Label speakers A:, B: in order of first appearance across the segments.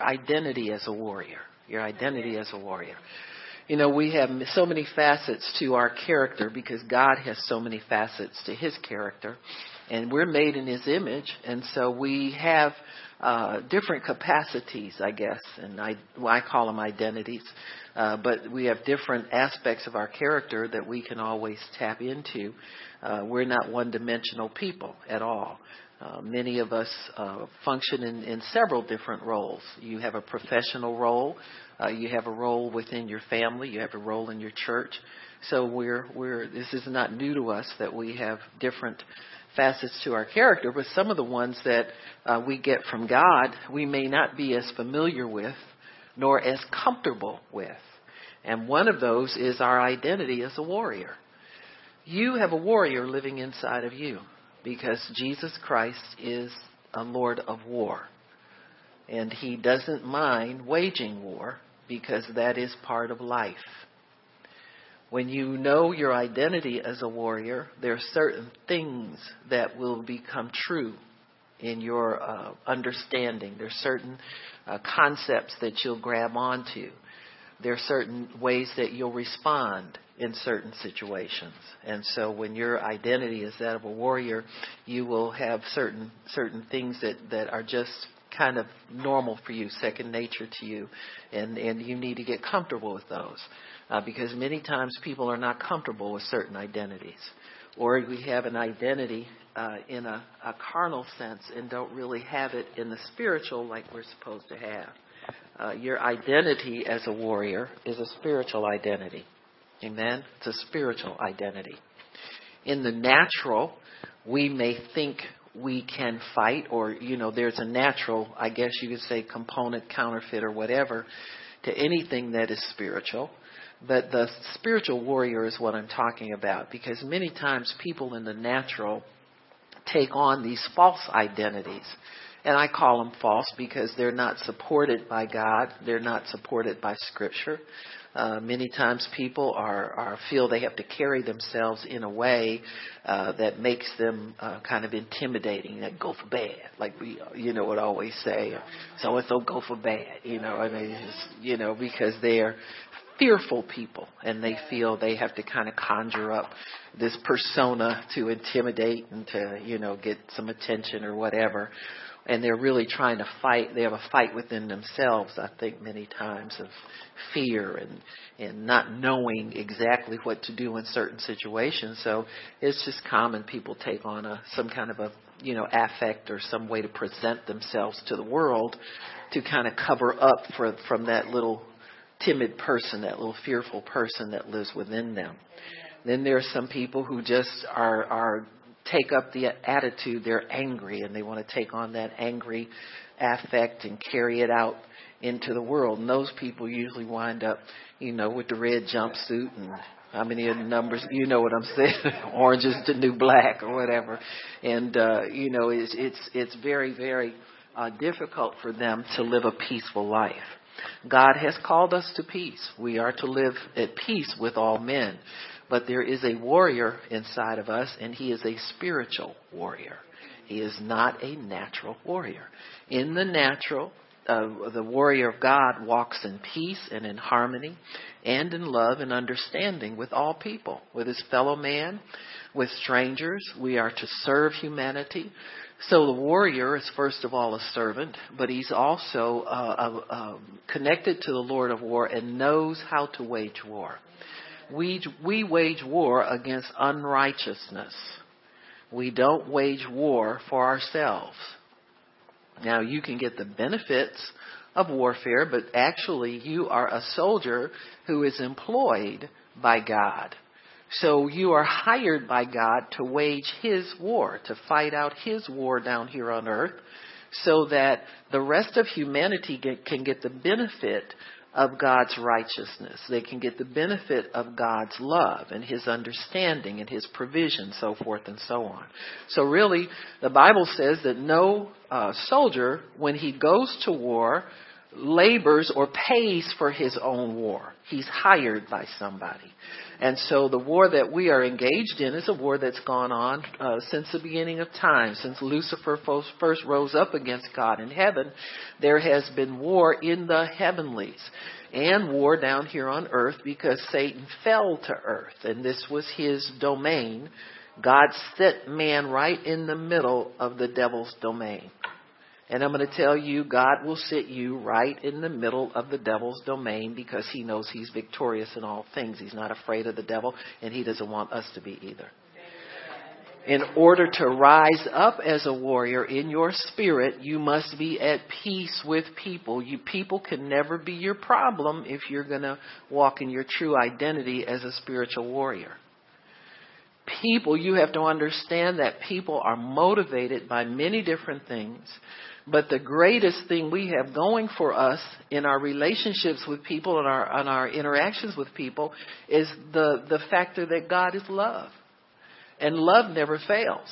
A: identity as a warrior. Your identity as a warrior. You know, we have so many facets to our character because God has so many facets to his character. And we're made in his image. And so we have uh, different capacities, I guess. And I, well, I call them identities. Uh, but we have different aspects of our character that we can always tap into. Uh, we're not one dimensional people at all. Uh, many of us uh, function in, in, several different roles. You have a professional role, uh, you have a role within your family, you have a role in your church. So we're we're this is not new to us that we have different facets to our character, but some of the ones that uh, we get from God we may not be as familiar with nor as comfortable with. And one of those is our identity as a warrior. You have a warrior living inside of you because Jesus Christ is a Lord of war. And he doesn't mind waging war because that is part of life. When you know your identity as a warrior, there are certain things that will become true in your uh, understanding. There are certain uh, concepts that you'll grab onto. There are certain ways that you'll respond in certain situations. And so when your identity is that of a warrior, you will have certain certain things that, that are just kind of normal for you, second nature to you, and, and you need to get comfortable with those. Uh, because many times people are not comfortable with certain identities. Or we have an identity uh, in a, a carnal sense and don't really have it in the spiritual like we're supposed to have. Uh, your identity as a warrior is a spiritual identity. Amen? It's a spiritual identity. In the natural, we may think we can fight, or, you know, there's a natural, I guess you could say, component, counterfeit, or whatever, to anything that is spiritual. But the spiritual warrior is what I'm talking about because many times people in the natural take on these false identities. And I call them false because they're not supported by God. They're not supported by Scripture. Uh, many times people are, are feel they have to carry themselves in a way uh, that makes them uh, kind of intimidating. Like go for bad, like we you know would always say, so and so go for bad. You know, I mean, you know because they're fearful people and they feel they have to kind of conjure up this persona to intimidate and to you know get some attention or whatever and they're really trying to fight. They have a fight within themselves, I think, many times of fear and and not knowing exactly what to do in certain situations. So it's just common people take on a some kind of a you know affect or some way to present themselves to the world to kind of cover up for from that little timid person, that little fearful person that lives within them. Then there are some people who just are are take up the attitude they're angry and they want to take on that angry affect and carry it out into the world. And those people usually wind up, you know, with the red jumpsuit and how many of the numbers, you know what I'm saying, orange is the new black or whatever. And, uh, you know, it's, it's, it's very, very uh, difficult for them to live a peaceful life. God has called us to peace. We are to live at peace with all men. But there is a warrior inside of us, and he is a spiritual warrior. He is not a natural warrior. In the natural, uh, the warrior of God walks in peace and in harmony and in love and understanding with all people, with his fellow man, with strangers. We are to serve humanity. So the warrior is first of all a servant, but he's also uh, uh, connected to the Lord of war and knows how to wage war we, we wage war against unrighteousness. We don't wage war for ourselves. Now, you can get the benefits of warfare, but actually, you are a soldier who is employed by God. So you are hired by God to wage His war, to fight out His war down here on earth, so that the rest of humanity get, can get the benefit of God's righteousness. They can get the benefit of God's love and His understanding and His provision, so forth and so on. So really, the Bible says that no uh, soldier, when he goes to war, labors or pays for his own war. He's hired by somebody. And so the war that we are engaged in is a war that's gone on uh, since the beginning of time. Since Lucifer first rose up against God in heaven, there has been war in the heavenlies and war down here on earth because Satan fell to earth and this was his domain. God set man right in the middle of the devil's domain. And I'm going to tell you, God will sit you right in the middle of the devil's domain because he knows he's victorious in all things. He's not afraid of the devil, and he doesn't want us to be either. In order to rise up as a warrior in your spirit, you must be at peace with people. You people can never be your problem if you're going to walk in your true identity as a spiritual warrior. People, you have to understand that people are motivated by many different things. But the greatest thing we have going for us in our relationships with people and our, our interactions with people is the, the factor that God is love and love never fails.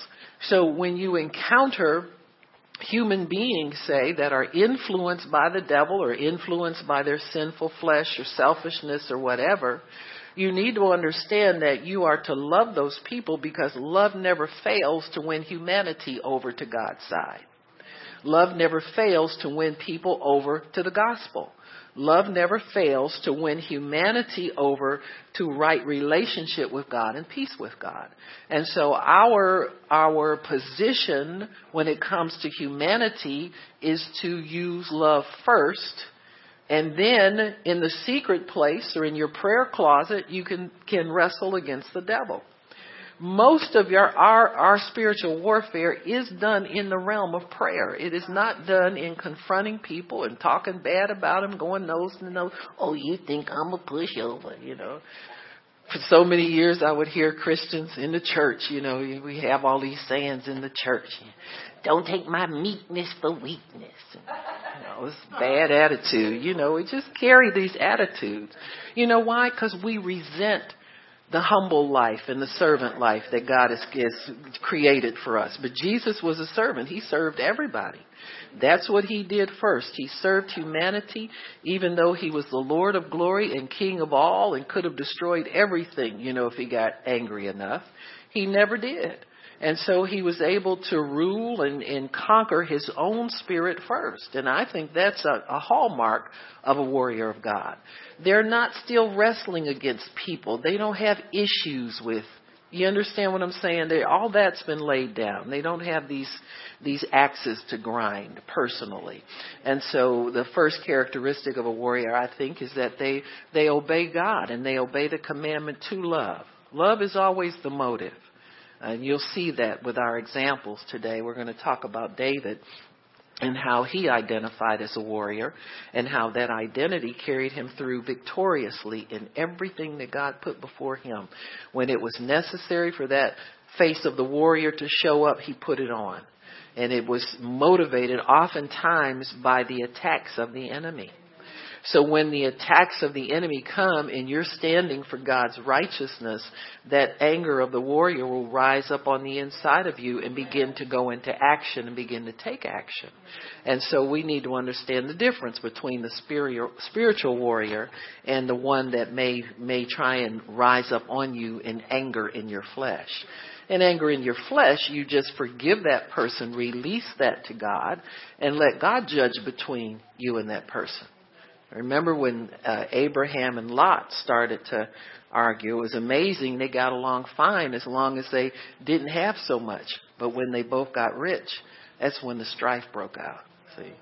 A: So when you encounter human beings, say, that are influenced by the devil or influenced by their sinful flesh or selfishness or whatever, you need to understand that you are to love those people because love never fails to win humanity over to God's side. Love never fails to win people over to the gospel. Love never fails to win humanity over to right relationship with God and peace with God. And so our, our position when it comes to humanity is to use love first. And then in the secret place or in your prayer closet, you can, can wrestle against the devil most of your, our, our spiritual warfare is done in the realm of prayer. It is not done in confronting people and talking bad about them, going nose to nose. Oh, you think I'm a pushover, you know. For so many years, I would hear Christians in the church, you know, we have all these sayings in the church. Don't take my meekness for weakness. You know, it's bad attitude. You know, we just carry these attitudes. You know why? Because we resent the humble life and the servant life that God has, has, created for us. But Jesus was a servant. He served everybody. That's what he did first. He served humanity, even though he was the Lord of glory and King of all and could have destroyed everything, you know, if he got angry enough. He never did. And so he was able to rule and, and conquer his own spirit first. And I think that's a, a hallmark of a warrior of God. They're not still wrestling against people. They don't have issues with you understand what I'm saying? They, all that's been laid down. They don't have these these axes to grind personally. And so the first characteristic of a warrior, I think, is that they they obey God and they obey the commandment to love. Love is always the motive. And you'll see that with our examples today. We're going to talk about David and how he identified as a warrior and how that identity carried him through victoriously in everything that God put before him. When it was necessary for that face of the warrior to show up, he put it on. And it was motivated oftentimes by the attacks of the enemy. So when the attacks of the enemy come and you're standing for God's righteousness, that anger of the warrior will rise up on the inside of you and begin to go into action and begin to take action. And so we need to understand the difference between the spiritual warrior and the one that may, may try and rise up on you in anger in your flesh in anger in your flesh, you just forgive that person, release that to God, and let God judge between you and that person. Remember when uh, Abraham and Lot started to argue? It was amazing. They got along fine as long as they didn't have so much. But when they both got rich, that's when the strife broke out. See,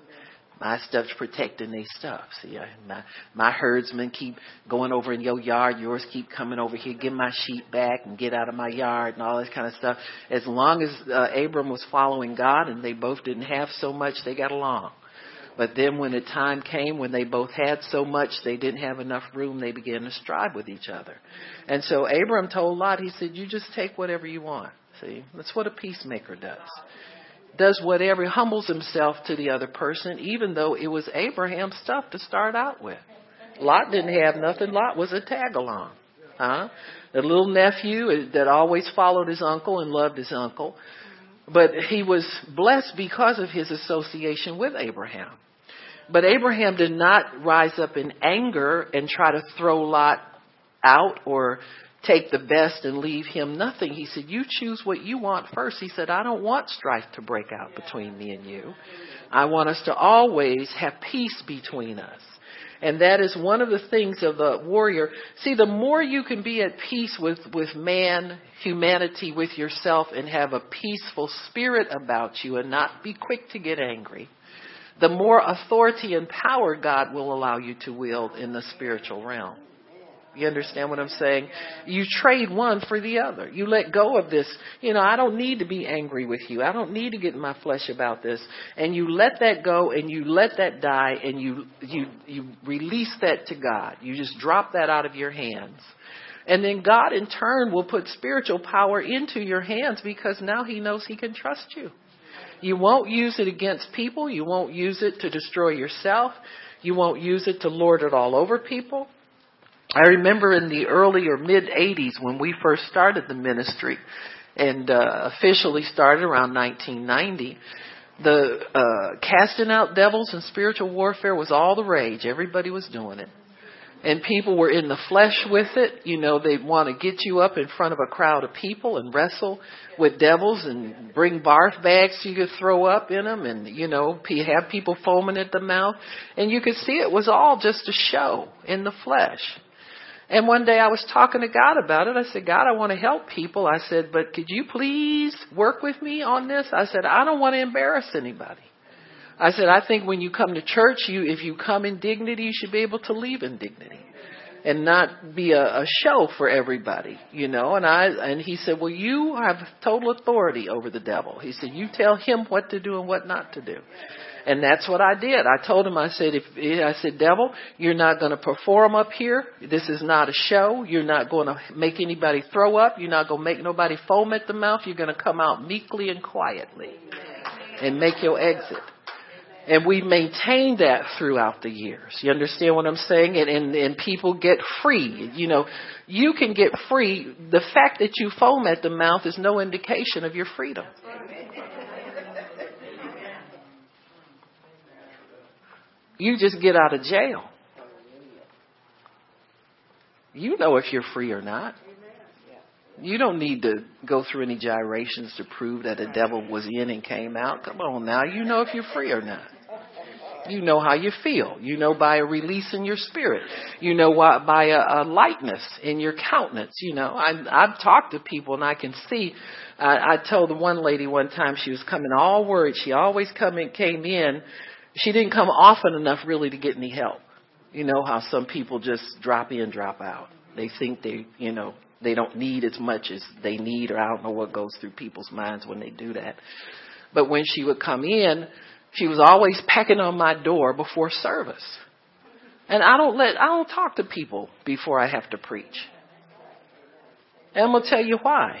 A: my stuff's protecting their stuff. See, I, my my herdsmen keep going over in your yard. Yours keep coming over here. Give my sheep back and get out of my yard and all this kind of stuff. As long as uh, Abram was following God and they both didn't have so much, they got along. But then when the time came when they both had so much they didn't have enough room, they began to strive with each other. And so Abram told Lot, he said, you just take whatever you want. See, that's what a peacemaker does. Does whatever, humbles himself to the other person, even though it was Abraham's stuff to start out with. Lot didn't have nothing. Lot was a tag along. Huh? The little nephew that always followed his uncle and loved his uncle. But he was blessed because of his association with Abraham. But Abraham did not rise up in anger and try to throw Lot out or take the best and leave him nothing. He said, You choose what you want first. He said, I don't want strife to break out between me and you. I want us to always have peace between us. And that is one of the things of the warrior. See, the more you can be at peace with, with man, humanity, with yourself, and have a peaceful spirit about you and not be quick to get angry, the more authority and power God will allow you to wield in the spiritual realm. You understand what I'm saying? You trade one for the other. You let go of this. You know, I don't need to be angry with you. I don't need to get in my flesh about this. And you let that go and you let that die and you, you, you release that to God. You just drop that out of your hands. And then God in turn will put spiritual power into your hands because now He knows He can trust you. You won't use it against people. You won't use it to destroy yourself. You won't use it to lord it all over people. I remember in the early or mid 80s when we first started the ministry and uh, officially started around 1990, the uh, casting out devils and spiritual warfare was all the rage. Everybody was doing it. And people were in the flesh with it. You know, they'd want to get you up in front of a crowd of people and wrestle with devils and bring barf bags so you could throw up in them and, you know, have people foaming at the mouth. And you could see it was all just a show in the flesh. And one day I was talking to God about it. I said, God, I want to help people. I said, but could you please work with me on this? I said, I don't want to embarrass anybody. I said, I think when you come to church, you, if you come in dignity, you should be able to leave in dignity and not be a, a show for everybody, you know. And I, and he said, well, you have total authority over the devil. He said, you tell him what to do and what not to do. And that's what I did. I told him, I said, if, I said, devil, you're not going to perform up here. This is not a show. You're not going to make anybody throw up. You're not going to make nobody foam at the mouth. You're going to come out meekly and quietly and make your exit. And we maintained that throughout the years. You understand what I'm saying? And, and, and people get free. You know, you can get free. The fact that you foam at the mouth is no indication of your freedom. You just get out of jail. You know if you're free or not. You don't need to go through any gyrations to prove that the devil was in and came out. Come on now. You know if you're free or not. You know how you feel. You know by a release in your spirit. You know why, by a, a lightness in your countenance. You know, I, I've talked to people and I can see. I, I told the one lady one time she was coming all worried. She always come in, came in she didn't come often enough really to get any help. You know how some people just drop in, drop out. They think they, you know, they don't need as much as they need, or I don't know what goes through people's minds when they do that. But when she would come in, she was always pecking on my door before service. And I don't let, I don't talk to people before I have to preach. And I'm going to tell you why.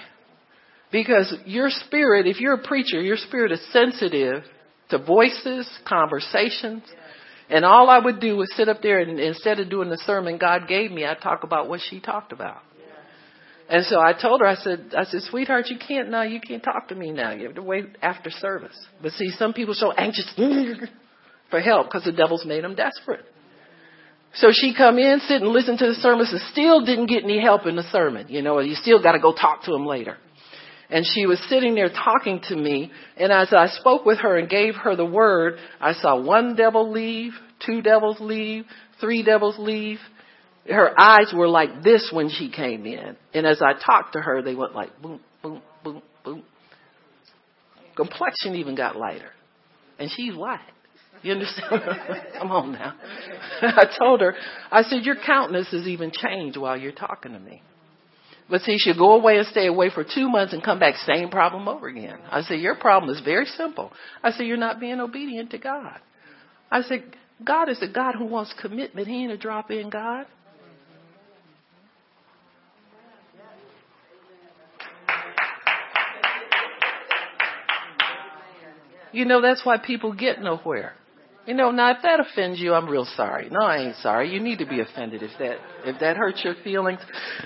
A: Because your spirit, if you're a preacher, your spirit is sensitive to voices, conversations. And all I would do was sit up there and instead of doing the sermon God gave me, I'd talk about what she talked about. And so I told her, I said, I said, sweetheart, you can't now, you can't talk to me now. You have to wait after service. But see, some people so anxious for help because the devil's made them desperate. So she come in, sit and listen to the sermon, and still didn't get any help in the sermon. You know, you still got to go talk to him later and she was sitting there talking to me. And as I spoke with her and gave her the word, I saw one devil leave, two devils leave, three devils leave. Her eyes were like this when she came in. And as I talked to her, they went like boom, boom, boom, boom. Complexion even got lighter. And she's white. You understand? Come on now. I told her, I said, your countenance has even changed while you're talking to me. But see, she'll go away and stay away for two months and come back, same problem over again. I said, Your problem is very simple. I said, You're not being obedient to God. I said, God is a God who wants commitment. He ain't a drop in God. You know, that's why people get nowhere. You know, now if that offends you, I'm real sorry. No, I ain't sorry. You need to be offended if that if that hurts your feelings,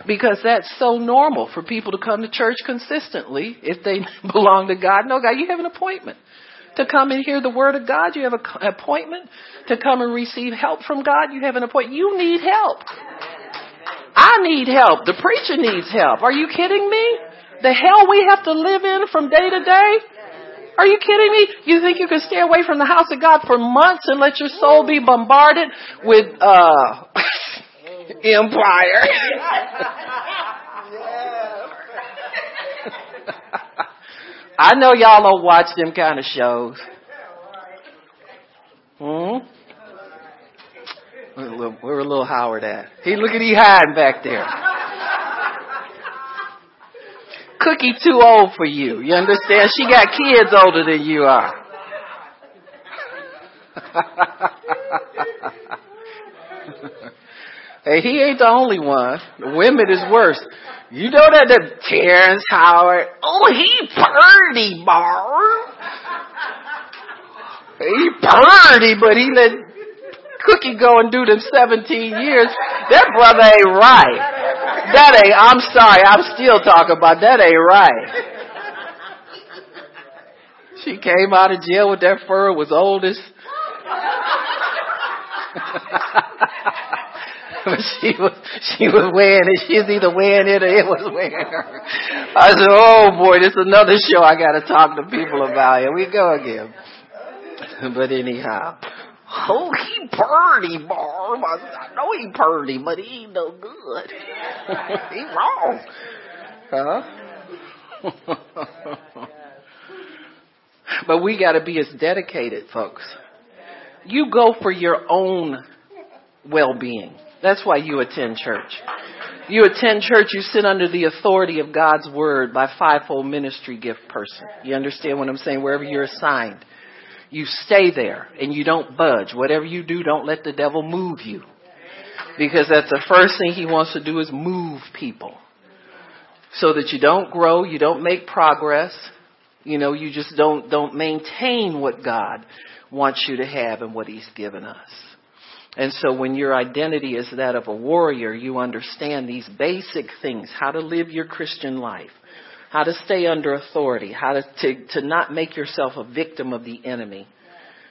A: because that's so normal for people to come to church consistently if they belong to God. No, God, you have an appointment. to come and hear the word of God. You have an appointment to come and receive help from God. You have an appointment. You need help. I need help. The preacher needs help. Are you kidding me? The hell we have to live in from day to day? Are you kidding me? You think you can stay away from the house of God for months and let your soul be bombarded with, uh, empire? I know y'all don't watch them kind of shows. Hmm? Where a little, where a little Howard at? He look at he hiding back there. Cookie too old for you. You understand? She got kids older than you are. hey, he ain't the only one. The women is worse. You know that the Terrence Howard, oh, he purdy, bar. He purdy, but he let Cookie go and do them 17 years. That brother ain't right. That ain't, I'm sorry, I'm still talking about that ain't right. She came out of jail with that fur was oldest. she was she was wearing it. She was either wearing it or it was wearing her. I said, "Oh boy, this is another show I got to talk to people about." Here we go again. But anyhow, oh, he purdy, Barb. I I know he purdy, but he ain't no good. he wrong, huh? but we got to be as dedicated, folks. You go for your own well-being. That's why you attend church. You attend church, you sit under the authority of God's word by fivefold ministry gift person. You understand what I'm saying? Wherever you're assigned. You stay there and you don't budge. Whatever you do, don't let the devil move you. Because that's the first thing he wants to do is move people. So that you don't grow, you don't make progress, you know, you just don't, don't maintain what God wants you to have and what he's given us. And so when your identity is that of a warrior, you understand these basic things, how to live your Christian life, how to stay under authority, how to, to, to not make yourself a victim of the enemy.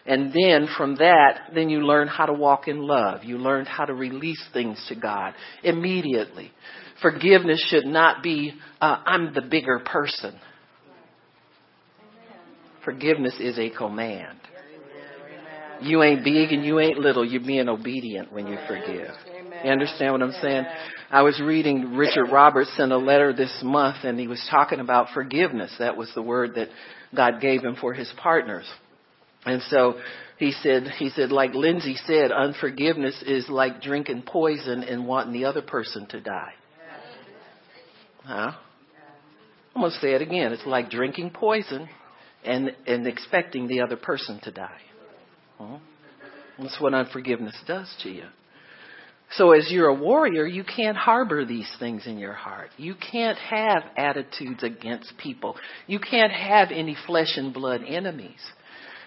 A: And then from that, then you learn how to walk in love. You learn how to release things to God immediately. Forgiveness should not be, uh, I'm the bigger person. Forgiveness is a command. You ain't big and you ain't little. You're being obedient when you forgive. You understand what I'm saying? I was reading Richard Robertson a letter this month and he was talking about forgiveness. That was the word that God gave him for his partners. And so he said, he said, like Lindsay said, unforgiveness is like drinking poison and wanting the other person to die. Huh? I'm going to say it again. It's like drinking poison and, and expecting the other person to die. Huh? That's what unforgiveness does to you. So as you're a warrior, you can't harbor these things in your heart. You can't have attitudes against people. You can't have any flesh and blood enemies.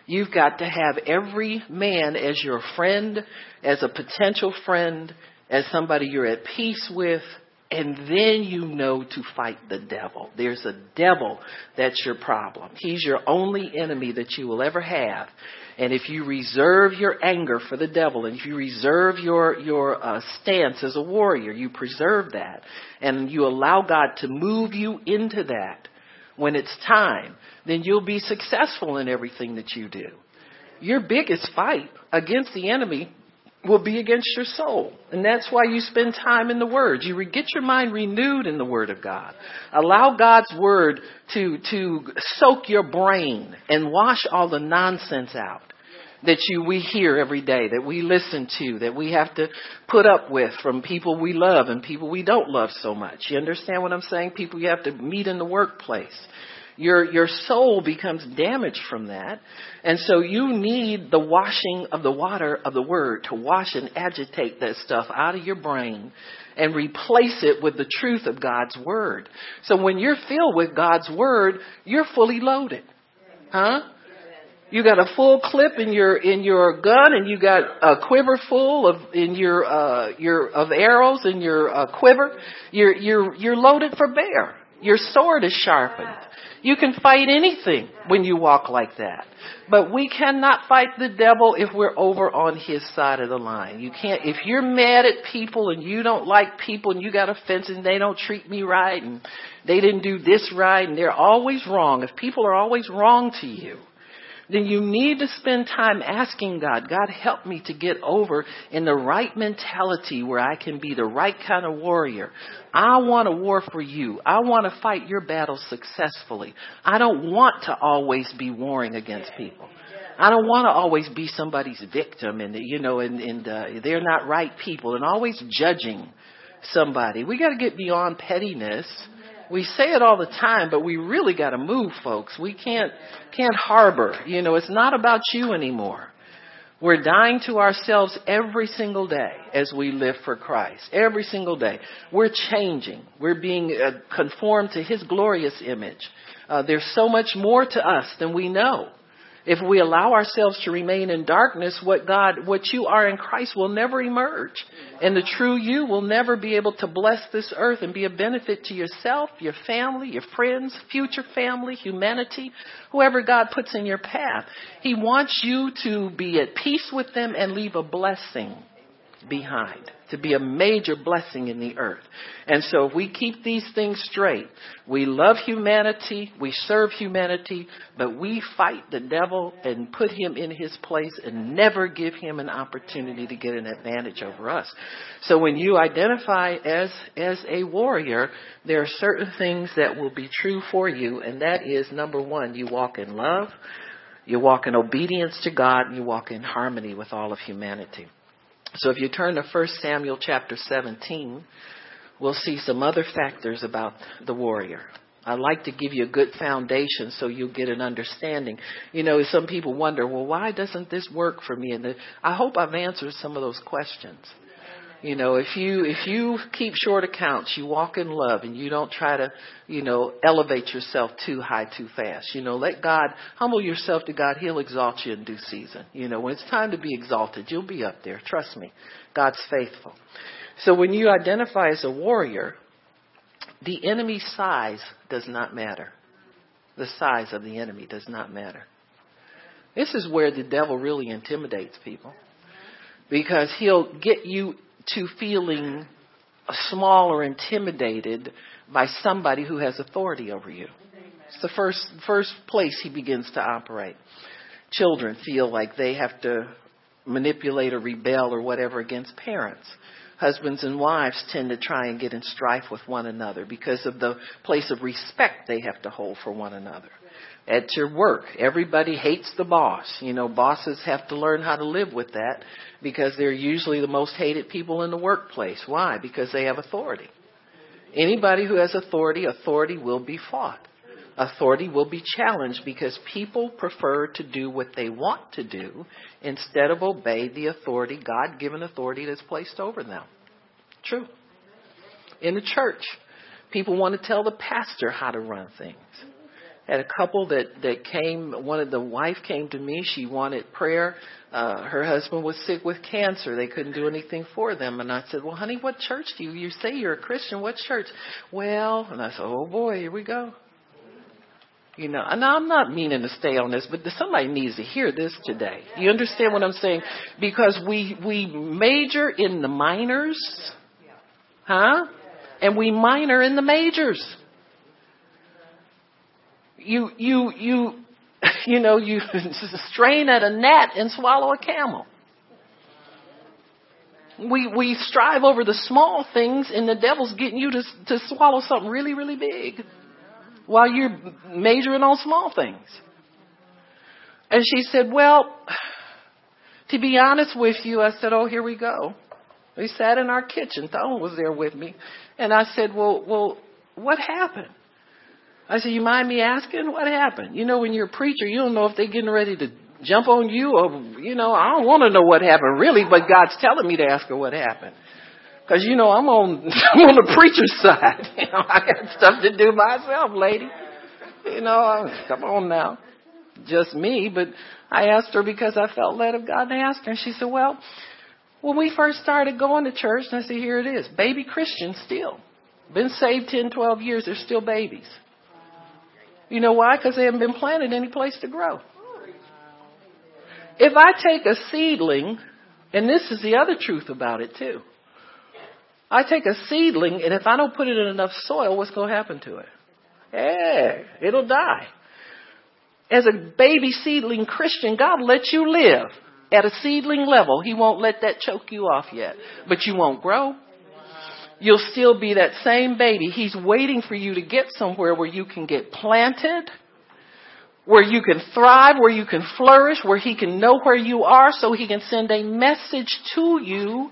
A: You've got to have every man as your friend, as a potential friend, as somebody you're at peace with, and then you know to fight the devil. There's a devil that's your problem. He's your only enemy that you will ever have. And if you reserve your anger for the devil, and if you reserve your your uh, stance as a warrior, you preserve that, and you allow God to move you into that when it's time, then you'll be successful in everything that you do. Your biggest fight against the enemy will be against your soul. And that's why you spend time in the Word. You get your mind renewed in the Word of God. Allow God's Word to, to soak your brain and wash all the nonsense out that you, we hear every day, that we listen to, that we have to put up with from people we love and people we don't love so much. You understand what I'm saying? People you have to meet in the workplace your, your soul becomes damaged from that. And so you need the washing of the water of the word to wash and agitate that stuff out of your brain and replace it with the truth of God's word. So when you're filled with God's word, you're fully loaded. Huh? You got a full clip in your in your gun, and you got a quiver full of in your uh, your of arrows in your uh, quiver. You're you're you're loaded for bear. Your sword is sharpened. You can fight anything when you walk like that. But we cannot fight the devil if we're over on his side of the line. You can't, if you're mad at people and you don't like people and you got offenses and they don't treat me right and they didn't do this right and they're always wrong, if people are always wrong to you, then you need to spend time asking God, God, help me to get over in the right mentality where I can be the right kind of warrior. I want to war for you. I want to fight your battles successfully. I don't want to always be warring against people. I don't want to always be somebody's victim and, you know, and, and uh, they're not right people and always judging somebody. We got to get beyond pettiness we say it all the time, but we really got to move, folks. We can't can't harbor. You know, it's not about you anymore. We're dying to ourselves every single day as we live for Christ. Every single day. We're changing. We're being uh, conformed to His glorious image. Uh, there's so much more to us than we know. If we allow ourselves to remain in darkness, what God, what you are in Christ will never emerge. And the true you will never be able to bless this earth and be a benefit to yourself, your family, your friends, future family, humanity, whoever God puts in your path. He wants you to be at peace with them and leave a blessing behind to be a major blessing in the earth. And so if we keep these things straight, we love humanity, we serve humanity, but we fight the devil and put him in his place and never give him an opportunity to get an advantage over us. So when you identify as, as a warrior, there are certain things that will be true for you, and that is number one, you walk in love, you walk in obedience to God, and you walk in harmony with all of humanity. So if you turn to 1 Samuel chapter 17, we'll see some other factors about the warrior. I'd like to give you a good foundation so you'll get an understanding. You know, some people wonder, well, why doesn't this work for me? And I hope I've answered some of those questions. You know, if you if you keep short accounts, you walk in love and you don't try to, you know, elevate yourself too high too fast. You know, let God humble yourself to God, he'll exalt you in due season. You know, when it's time to be exalted, you'll be up there. Trust me. God's faithful. So when you identify as a warrior, the enemy's size does not matter. The size of the enemy does not matter. This is where the devil really intimidates people because he'll get you to feeling small or intimidated by somebody who has authority over you. It's the first first place he begins to operate. Children feel like they have to manipulate or rebel or whatever against parents. Husbands and wives tend to try and get in strife with one another because of the place of respect they have to hold for one another at your work. Everybody hates the boss. You know, bosses have to learn how to live with that because they're usually the most hated people in the workplace. Why? Because they have authority. Anybody who has authority, authority will be fought. Authority will be challenged because people prefer to do what they want to do instead of obey the authority, God given authority that's placed over them. True. In the church, people want to tell the pastor how to run things had a couple that that came one of the wife came to me. She wanted prayer. Uh her husband was sick with cancer. They couldn't do anything for them. And i said well honey what church do you you say you're a christian? What church? Well and i said oh boy here we go. You know and i'm not meaning to stay on this but somebody needs to hear this today. You understand what i'm saying? Because we we major in the minors. Huh? And we minor in the majors you you you you know you strain at a gnat and swallow a camel. We we strive over the small things, and the devil's getting you to to swallow something really really big, while you're majoring on small things. And she said, "Well, to be honest with you," I said, "Oh, here we go." We sat in our kitchen. Thone was there with me, and I said, "Well, well, what happened?" I said, you mind me asking what happened? You know, when you're a preacher, you don't know if they're getting ready to jump on you or, you know, I don't want to know what happened really, but God's telling me to ask her what happened. Cause you know, I'm on, I'm on the preacher's side. You know, I got stuff to do myself, lady. You know, come on now. Just me, but I asked her because I felt led of God to ask her. And she said, well, when we first started going to church, and I said, here it is, baby Christian still. Been saved 10, 12 years, they're still babies. You know why? Because they haven't been planted any place to grow. If I take a seedling, and this is the other truth about it too. I take a seedling, and if I don't put it in enough soil, what's going to happen to it? Hey, it'll die. As a baby seedling Christian, God lets you live at a seedling level. He won't let that choke you off yet. But you won't grow. You'll still be that same baby. He's waiting for you to get somewhere where you can get planted, where you can thrive, where you can flourish, where He can know where you are so He can send a message to you.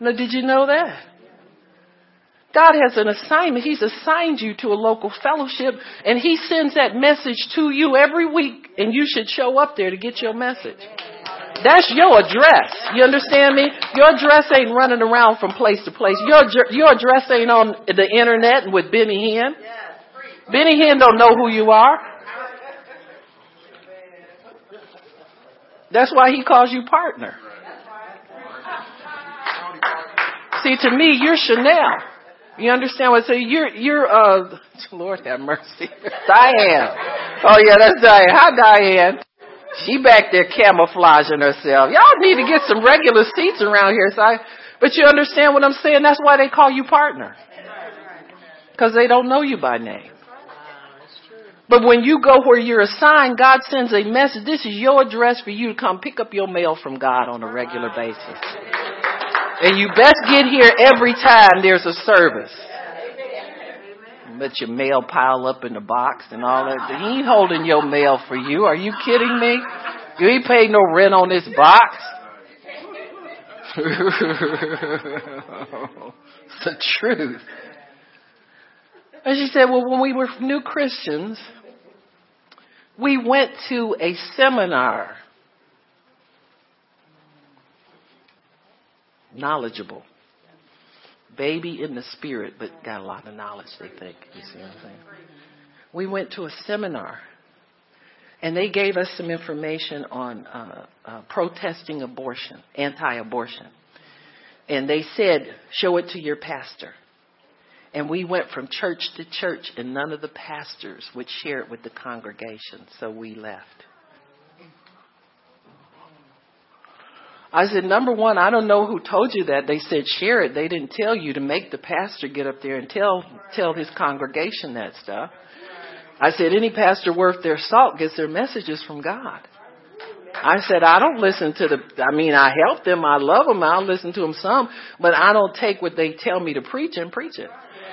A: Now, did you know that? God has an assignment. He's assigned you to a local fellowship and He sends that message to you every week and you should show up there to get your message. That's your address. You understand me? Your address ain't running around from place to place. Your, your address ain't on the internet with Benny Hinn. Benny Hinn don't know who you are. That's why he calls you partner. See, to me, you're Chanel. You understand what I say? You're, you're, uh, Lord have mercy. Diane. Oh yeah, that's Diane. Hi Diane. She back there camouflaging herself. Y'all need to get some regular seats around here. So I, but you understand what I'm saying? That's why they call you partner. Cause they don't know you by name. But when you go where you're assigned, God sends a message. This is your address for you to come pick up your mail from God on a regular basis. And you best get here every time there's a service. Let your mail pile up in the box and all that. He ain't holding your mail for you. Are you kidding me? You ain't paid no rent on this box. it's the truth. And she said, well, when we were new Christians, we went to a seminar knowledgeable. Baby in the spirit, but got a lot of knowledge, they think. You see what I'm saying? We went to a seminar, and they gave us some information on uh, uh, protesting abortion, anti abortion. And they said, show it to your pastor. And we went from church to church, and none of the pastors would share it with the congregation, so we left. I said, number one, I don't know who told you that. They said share it. They didn't tell you to make the pastor get up there and tell tell his congregation that stuff. I said, any pastor worth their salt gets their messages from God. I said, I don't listen to the, I mean, I help them, I love them, I'll listen to them some, but I don't take what they tell me to preach and preach it.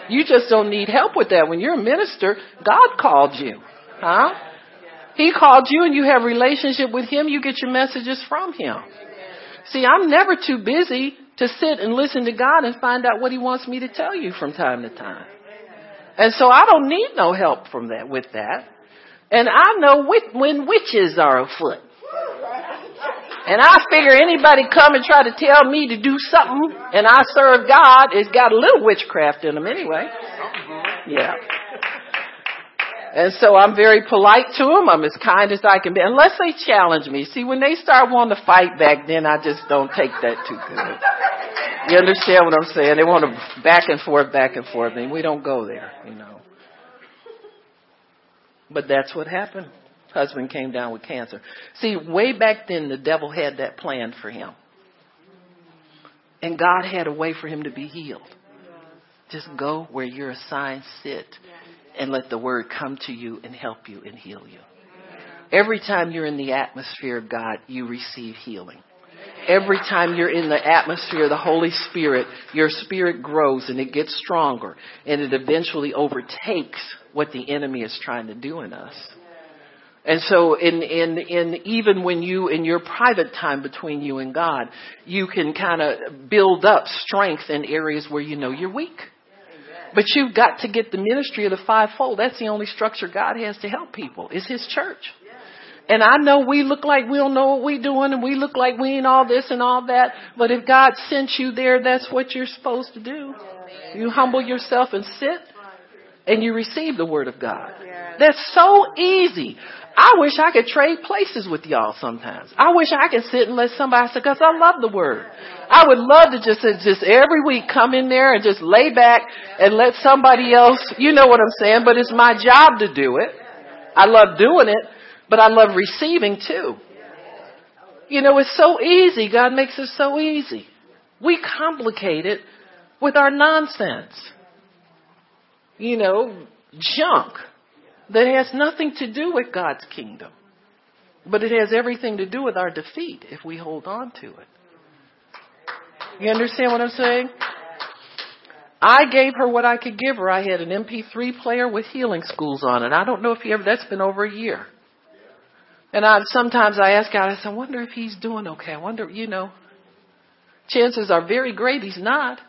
A: You just don't need help with that. When you're a minister, God called you. Huh? He called you and you have relationship with Him, you get your messages from Him. See, I'm never too busy to sit and listen to God and find out what He wants me to tell you from time to time. And so I don't need no help from that with that. And I know when witches are afoot. And I figure anybody come and try to tell me to do something and I serve God, it's got a little witchcraft in them anyway. Yeah. And so I'm very polite to them. I'm as kind as I can be, unless they challenge me. See, when they start wanting to fight back, then I just don't take that too good. You understand what I'm saying? They want to back and forth, back and forth, and we don't go there, you know. But that's what happened. Husband came down with cancer. See, way back then, the devil had that plan for him. And God had a way for him to be healed. Just go where your assigned sit and let the word come to you and help you and heal you. Every time you're in the atmosphere of God, you receive healing. Every time you're in the atmosphere of the Holy Spirit, your spirit grows and it gets stronger and it eventually overtakes what the enemy is trying to do in us. And so in, in, in even when you, in your private time between you and God, you can kind of build up strength in areas where you know you're weak. But you've got to get the ministry of the fivefold. That's the only structure God has to help people. Is His church. And I know we look like we don't know what we're doing and we look like we ain't all this and all that. But if God sent you there, that's what you're supposed to do. You humble yourself and sit and you receive the word of God. That's so easy. I wish I could trade places with y'all sometimes. I wish I could sit and let somebody say, cause I love the word. I would love to just, just every week come in there and just lay back and let somebody else, you know what I'm saying, but it's my job to do it. I love doing it, but I love receiving too. You know, it's so easy. God makes it so easy. We complicate it with our nonsense. You know, junk that has nothing to do with God's kingdom. But it has everything to do with our defeat if we hold on to it. You understand what I'm saying? I gave her what I could give her. I had an MP3 player with healing schools on it. I don't know if you ever, that's been over a year. And I, sometimes I ask God, I say, I wonder if he's doing okay. I wonder, you know, chances are very great he's not.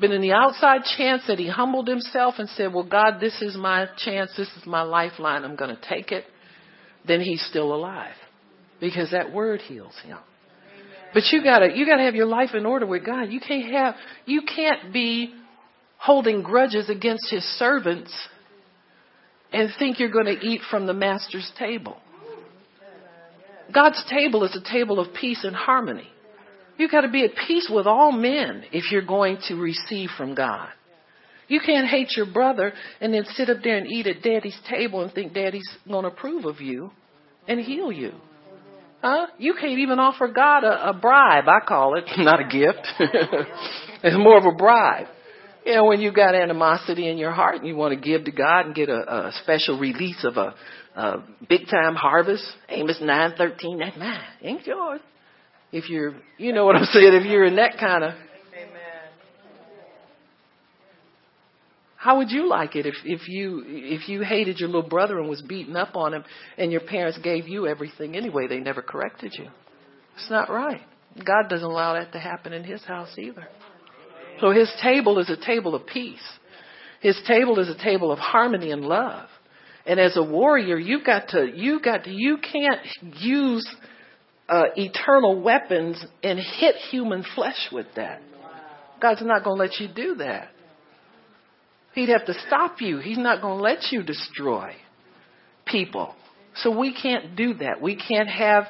A: But in the outside chance that he humbled himself and said, Well, God, this is my chance, this is my lifeline, I'm going to take it, then he's still alive. Because that word heals him. But you gotta, you gotta have your life in order with God. You can't have, you can't be holding grudges against his servants and think you're going to eat from the master's table. God's table is a table of peace and harmony. You've got to be at peace with all men if you're going to receive from God. You can't hate your brother and then sit up there and eat at daddy's table and think daddy's going to approve of you and heal you. Huh? You can't even offer God a, a bribe, I call it. Not a gift. it's more of a bribe. You know, when you've got animosity in your heart and you want to give to God and get a, a special release of a, a big time harvest, Amos 9:13, that's mine, ain't yours. If you're, you know what I'm saying, if you're in that kind of. How would you like it if, if you if you hated your little brother and was beating up on him and your parents gave you everything anyway, they never corrected you? It's not right. God doesn't allow that to happen in his house either. So his table is a table of peace. His table is a table of harmony and love. And as a warrior, you've got to, you got to, you can't use uh, eternal weapons and hit human flesh with that. God's not going to let you do that. He'd have to stop you. He's not going to let you destroy people. So we can't do that. We can't have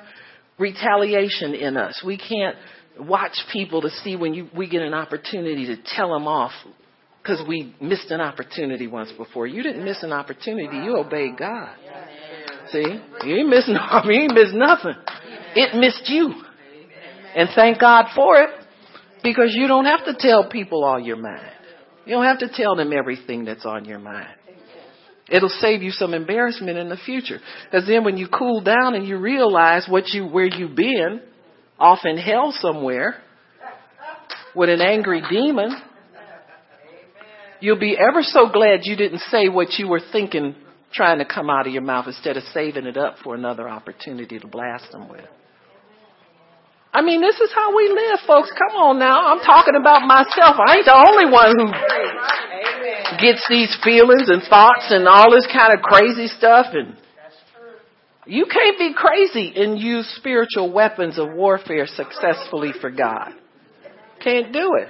A: retaliation in us. We can't watch people to see when you, we get an opportunity to tell them off because we missed an opportunity once before. You didn't miss an opportunity. You obeyed God. See? You ain't missing, you ain't missed nothing. It missed you. And thank God for it because you don't have to tell people all your mind. You don't have to tell them everything that's on your mind. It'll save you some embarrassment in the future. Because then when you cool down and you realize what you, where you've been, off in hell somewhere, with an angry demon, you'll be ever so glad you didn't say what you were thinking trying to come out of your mouth instead of saving it up for another opportunity to blast them with. I mean, this is how we live, folks. Come on now. I'm talking about myself. I ain't the only one who gets these feelings and thoughts and all this kind of crazy stuff. And you can't be crazy and use spiritual weapons of warfare successfully for God. Can't do it.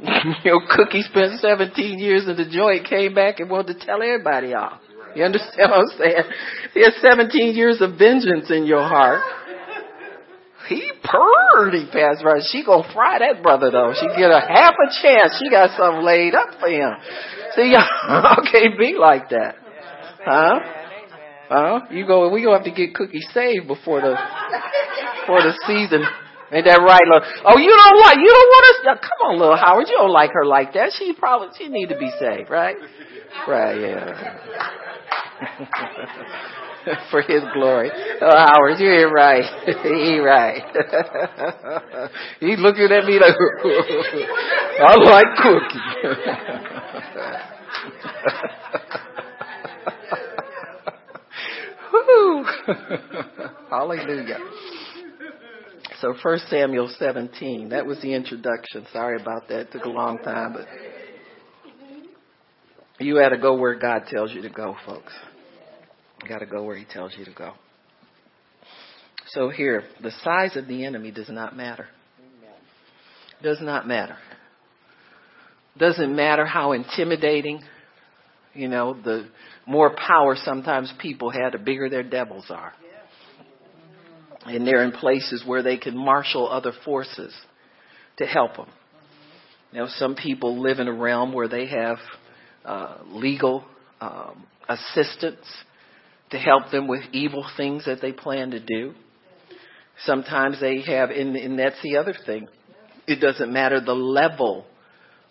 A: you know, Cookie spent 17 years in the joint, came back and wanted to tell everybody off. You understand what I'm saying? There's 17 years of vengeance in your heart. He pretty passed right? She gonna fry that brother though. She get a half a chance. She got something laid up for him. See, y'all can't be like that, huh? Huh? You go. We gonna have to get Cookie saved before the before the season. Ain't that right, little? Oh, you don't like, you don't want us, come on, little Howard, you don't like her like that. She probably, she need to be saved, right? Right, yeah. for his glory. Oh, Howard, you ain't right. he ain't right. He's looking at me like, I like cookie. Hallelujah. So First Samuel 17. That was the introduction. Sorry about that. It took a long time, but you had to go where God tells you to go, folks. You got to go where He tells you to go. So here, the size of the enemy does not matter. Does not matter. Doesn't matter how intimidating. You know, the more power sometimes people have, the bigger their devils are. And they're in places where they can marshal other forces to help them. You know, some people live in a realm where they have uh, legal um, assistance to help them with evil things that they plan to do. Sometimes they have, and, and that's the other thing. It doesn't matter the level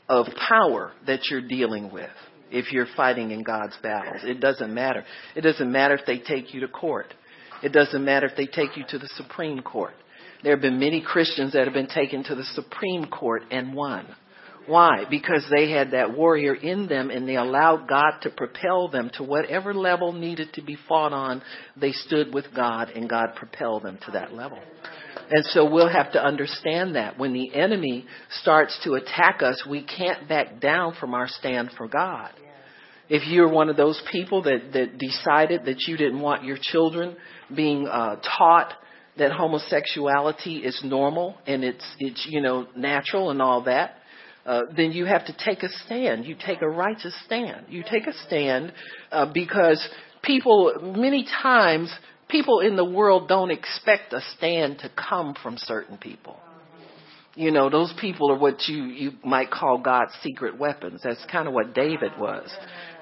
A: of power that you're dealing with if you're fighting in God's battles. It doesn't matter. It doesn't matter if they take you to court. It doesn't matter if they take you to the Supreme Court. There have been many Christians that have been taken to the Supreme Court and won. Why? Because they had that warrior in them and they allowed God to propel them to whatever level needed to be fought on. They stood with God and God propelled them to that level. And so we'll have to understand that when the enemy starts to attack us, we can't back down from our stand for God. If you're one of those people that, that decided that you didn't want your children being uh, taught that homosexuality is normal and it's it's you know natural and all that, uh, then you have to take a stand. You take a righteous stand. You take a stand uh, because people, many times, people in the world don't expect a stand to come from certain people. You know, those people are what you, you might call God's secret weapons. That's kind of what David was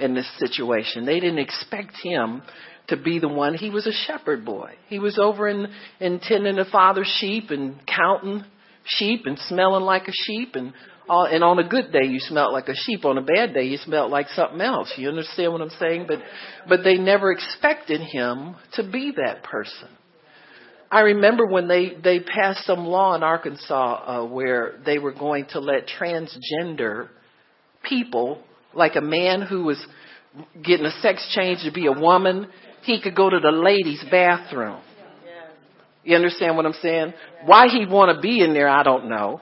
A: in this situation. They didn't expect him to be the one. He was a shepherd boy. He was over in, in tending the father's sheep and counting sheep and smelling like a sheep and and on a good day you smelled like a sheep. On a bad day you smelled like something else. You understand what I'm saying? But, but they never expected him to be that person. I remember when they, they passed some law in Arkansas uh, where they were going to let transgender people, like a man who was getting a sex change to be a woman, he could go to the ladies' bathroom. You understand what I'm saying? Why he'd want to be in there, I don't know.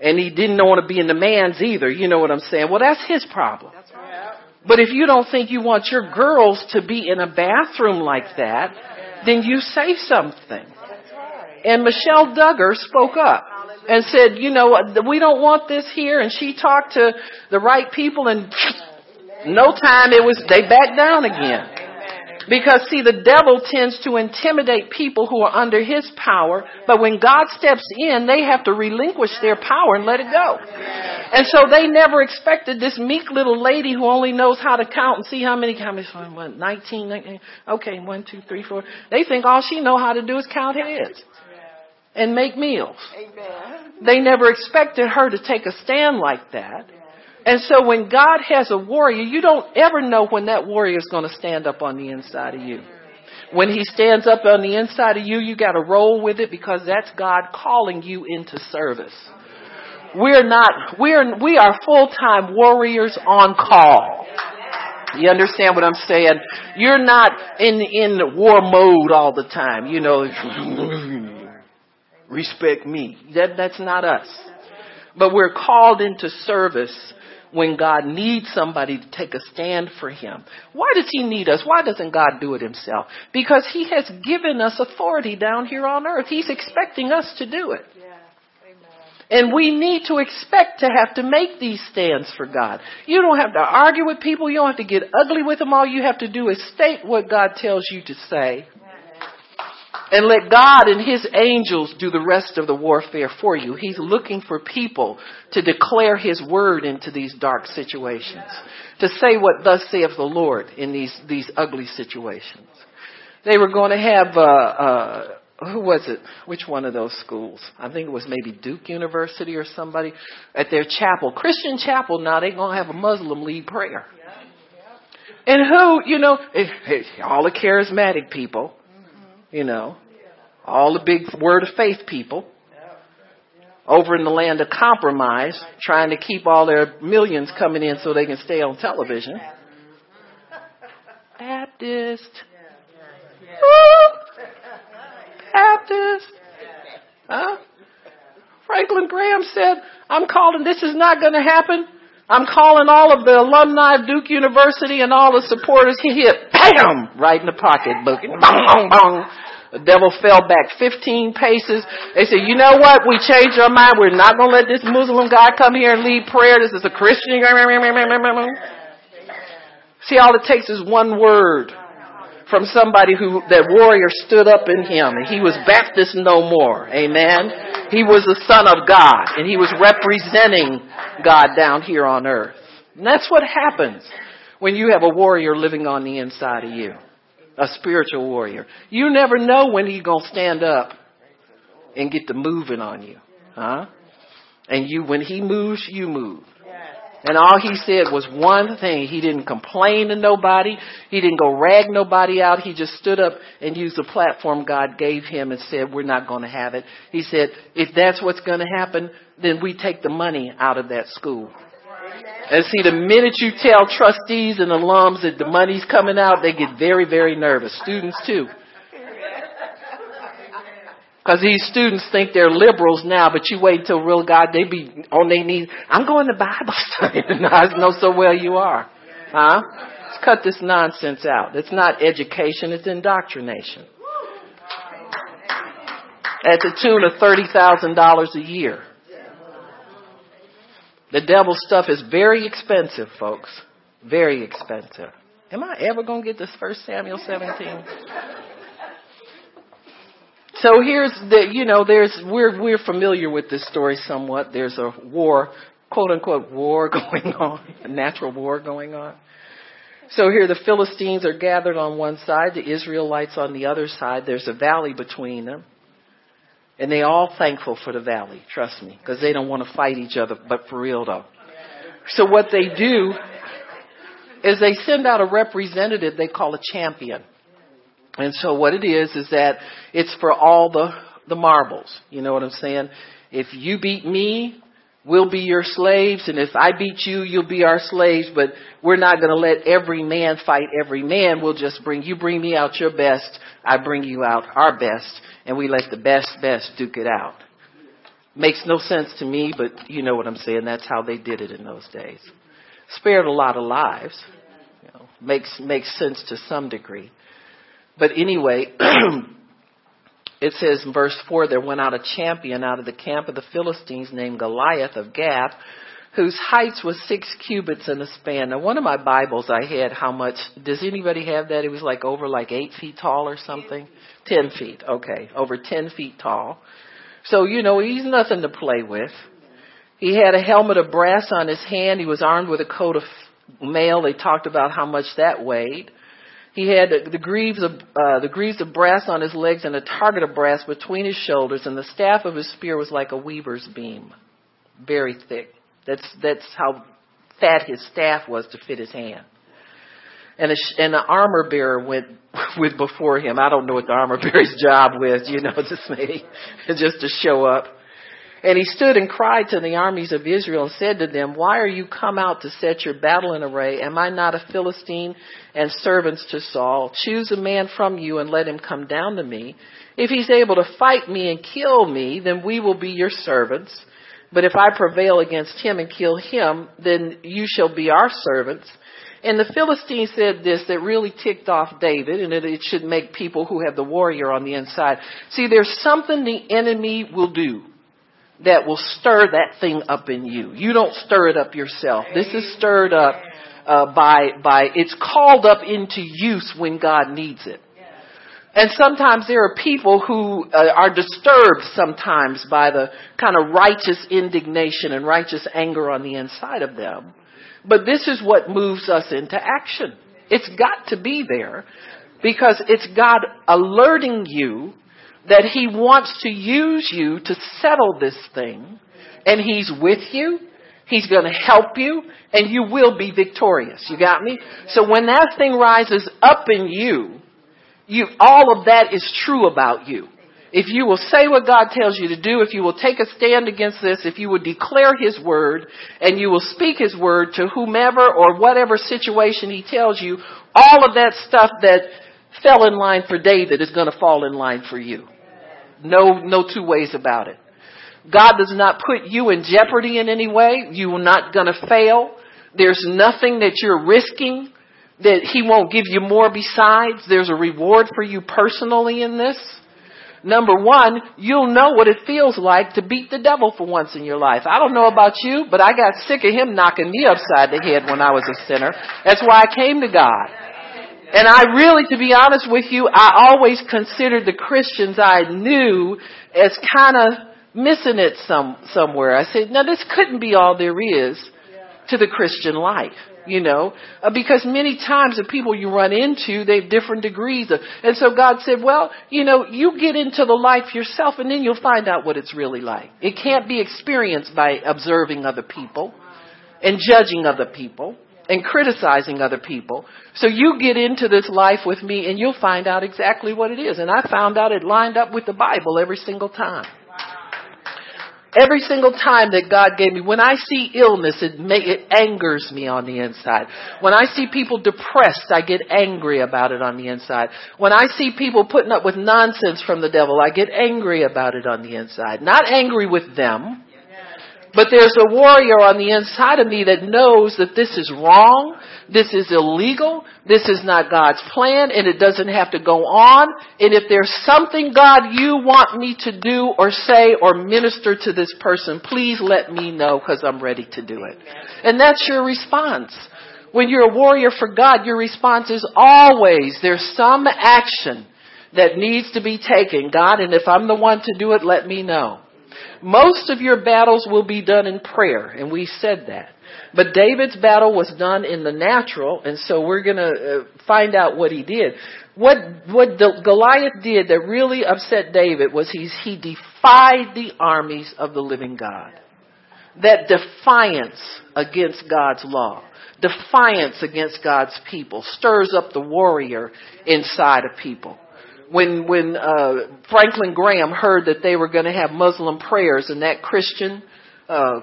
A: And he didn't want to be in the man's either. You know what I'm saying? Well, that's his problem. But if you don't think you want your girls to be in a bathroom like that, then you say something. And Michelle Duggar spoke up and said, you know, we don't want this here. And she talked to the right people and no time it was, they backed down again. Because see, the devil tends to intimidate people who are under his power, but when God steps in, they have to relinquish their power and let it go. And so they never expected this meek little lady who only knows how to count and see how many, how many, what, 19, 19, okay, one, two, three, four. They think all she know how to do is count heads and make meals. They never expected her to take a stand like that. And so when God has a warrior, you don't ever know when that warrior is going to stand up on the inside of you. When he stands up on the inside of you, you got to roll with it because that's God calling you into service. We're not, we're, we are full-time warriors on call. You understand what I'm saying? You're not in, in war mode all the time, you know, respect me. That, that's not us. But we're called into service when God needs somebody to take a stand for him. Why does he need us? Why doesn't God do it himself? Because he has given us authority down here on earth. He's expecting us to do it. And we need to expect to have to make these stands for God. You don't have to argue with people. You don't have to get ugly with them. All you have to do is state what God tells you to say and let God and His angels do the rest of the warfare for you. He's looking for people to declare His word into these dark situations. To say what thus saith the Lord in these, these ugly situations. They were going to have, uh, uh, who was it? Which one of those schools? I think it was maybe Duke University or somebody at their chapel. Christian chapel now, they're going to have a Muslim lead prayer. And who, you know, all the charismatic people, you know, all the big word of faith people over in the land of compromise, trying to keep all their millions coming in so they can stay on television. Baptist. Woo! Baptist. Huh? Franklin Graham said, I'm calling, this is not going to happen. I'm calling all of the alumni of Duke University and all the supporters. He hit, bam, right in the pocketbook. Bong, bong, bong. The devil fell back 15 paces. They said, you know what? We changed our mind. We're not going to let this Muslim guy come here and lead prayer. This is a Christian. See, all it takes is one word from somebody who, that warrior stood up in him and he was Baptist no more. Amen. He was the son of God and he was representing God down here on earth. And that's what happens when you have a warrior living on the inside of you. A spiritual warrior. You never know when he's gonna stand up and get to moving on you. Huh? And you, when he moves, you move. And all he said was one thing. He didn't complain to nobody. He didn't go rag nobody out. He just stood up and used the platform God gave him and said, we're not going to have it. He said, if that's what's going to happen, then we take the money out of that school. And see, the minute you tell trustees and alums that the money's coming out, they get very, very nervous. Students too. Because these students think they're liberals now, but you wait until real God, they be on their knees. I'm going to Bible study. I know so well you are. Huh? Let's cut this nonsense out. It's not education, it's indoctrination. At the tune of $30,000 a year. The devil's stuff is very expensive, folks. Very expensive. Am I ever going to get this First Samuel 17? So here's the, you know, there's, we're, we're familiar with this story somewhat. There's a war, quote unquote war going on, a natural war going on. So here the Philistines are gathered on one side, the Israelites on the other side. There's a valley between them. And they all thankful for the valley, trust me, because they don't want to fight each other, but for real though. So what they do is they send out a representative they call a champion. And so what it is is that it's for all the the marbles. You know what I'm saying? If you beat me, we'll be your slaves, and if I beat you, you'll be our slaves. But we're not going to let every man fight every man. We'll just bring you bring me out your best, I bring you out our best, and we let the best best duke it out. Makes no sense to me, but you know what I'm saying. That's how they did it in those days. Spared a lot of lives. You know, makes makes sense to some degree. But anyway, it says in verse 4 there went out a champion out of the camp of the Philistines named Goliath of Gath, whose height was six cubits in a span. Now, one of my Bibles I had how much, does anybody have that? It was like over like eight feet tall or something? Ten feet, okay. Over ten feet tall. So, you know, he's nothing to play with. He had a helmet of brass on his hand. He was armed with a coat of mail. They talked about how much that weighed. He had the greaves of uh, the greaves of brass on his legs and a target of brass between his shoulders, and the staff of his spear was like a weaver's beam, very thick. That's that's how fat his staff was to fit his hand. And a, and the armor bearer went with before him. I don't know what the armor bearer's job was, you know, just maybe just to show up. And he stood and cried to the armies of Israel and said to them, Why are you come out to set your battle in array? Am I not a Philistine and servants to Saul? Choose a man from you and let him come down to me. If he's able to fight me and kill me, then we will be your servants. But if I prevail against him and kill him, then you shall be our servants. And the Philistines said this that really ticked off David, and it should make people who have the warrior on the inside. See, there's something the enemy will do that will stir that thing up in you. You don't stir it up yourself. This is stirred up uh, by by it's called up into use when God needs it. And sometimes there are people who uh, are disturbed sometimes by the kind of righteous indignation and righteous anger on the inside of them. But this is what moves us into action. It's got to be there because it's God alerting you that He wants to use you to settle this thing, and He's with you. He's going to help you, and you will be victorious. You got me? So when that thing rises up in you, you, all of that is true about you. If you will say what God tells you to do, if you will take a stand against this, if you will declare His word, and you will speak His word to whomever or whatever situation He tells you, all of that stuff that fell in line for David is going to fall in line for you. No, no two ways about it. God does not put you in jeopardy in any way. You are not going to fail. There's nothing that you're risking that He won't give you more besides. There's a reward for you personally in this. Number one, you'll know what it feels like to beat the devil for once in your life. I don't know about you, but I got sick of him knocking me upside the head when I was a sinner. That's why I came to God. And I really, to be honest with you, I always considered the Christians I knew as kind of missing it some, somewhere. I said, now this couldn't be all there is to the Christian life you know, uh, because many times the people you run into, they have different degrees of, and so God said, well, you know, you get into the life yourself and then you'll find out what it's really like. It can't be experienced by observing other people and judging other people and criticizing other people. So you get into this life with me and you'll find out exactly what it is. And I found out it lined up with the Bible every single time. Every single time that God gave me, when I see illness, it, may, it angers me on the inside. When I see people depressed, I get angry about it on the inside. When I see people putting up with nonsense from the devil, I get angry about it on the inside. Not angry with them, but there's a warrior on the inside of me that knows that this is wrong, this is illegal, this is not God's plan, and it doesn't have to go on. And if there's something, God, you want me to do or say or minister to this person, please let me know because I'm ready to do it. And that's your response. When you're a warrior for God, your response is always, there's some action that needs to be taken. God, and if I'm the one to do it, let me know. Most of your battles will be done in prayer, and we said that. But David's battle was done in the natural, and so we're going to uh, find out what he did. What what Goliath did that really upset David was he he defied the armies of the living God. That defiance against God's law, defiance against God's people, stirs up the warrior inside of people when when uh, Franklin Graham heard that they were going to have Muslim prayers in that Christian uh,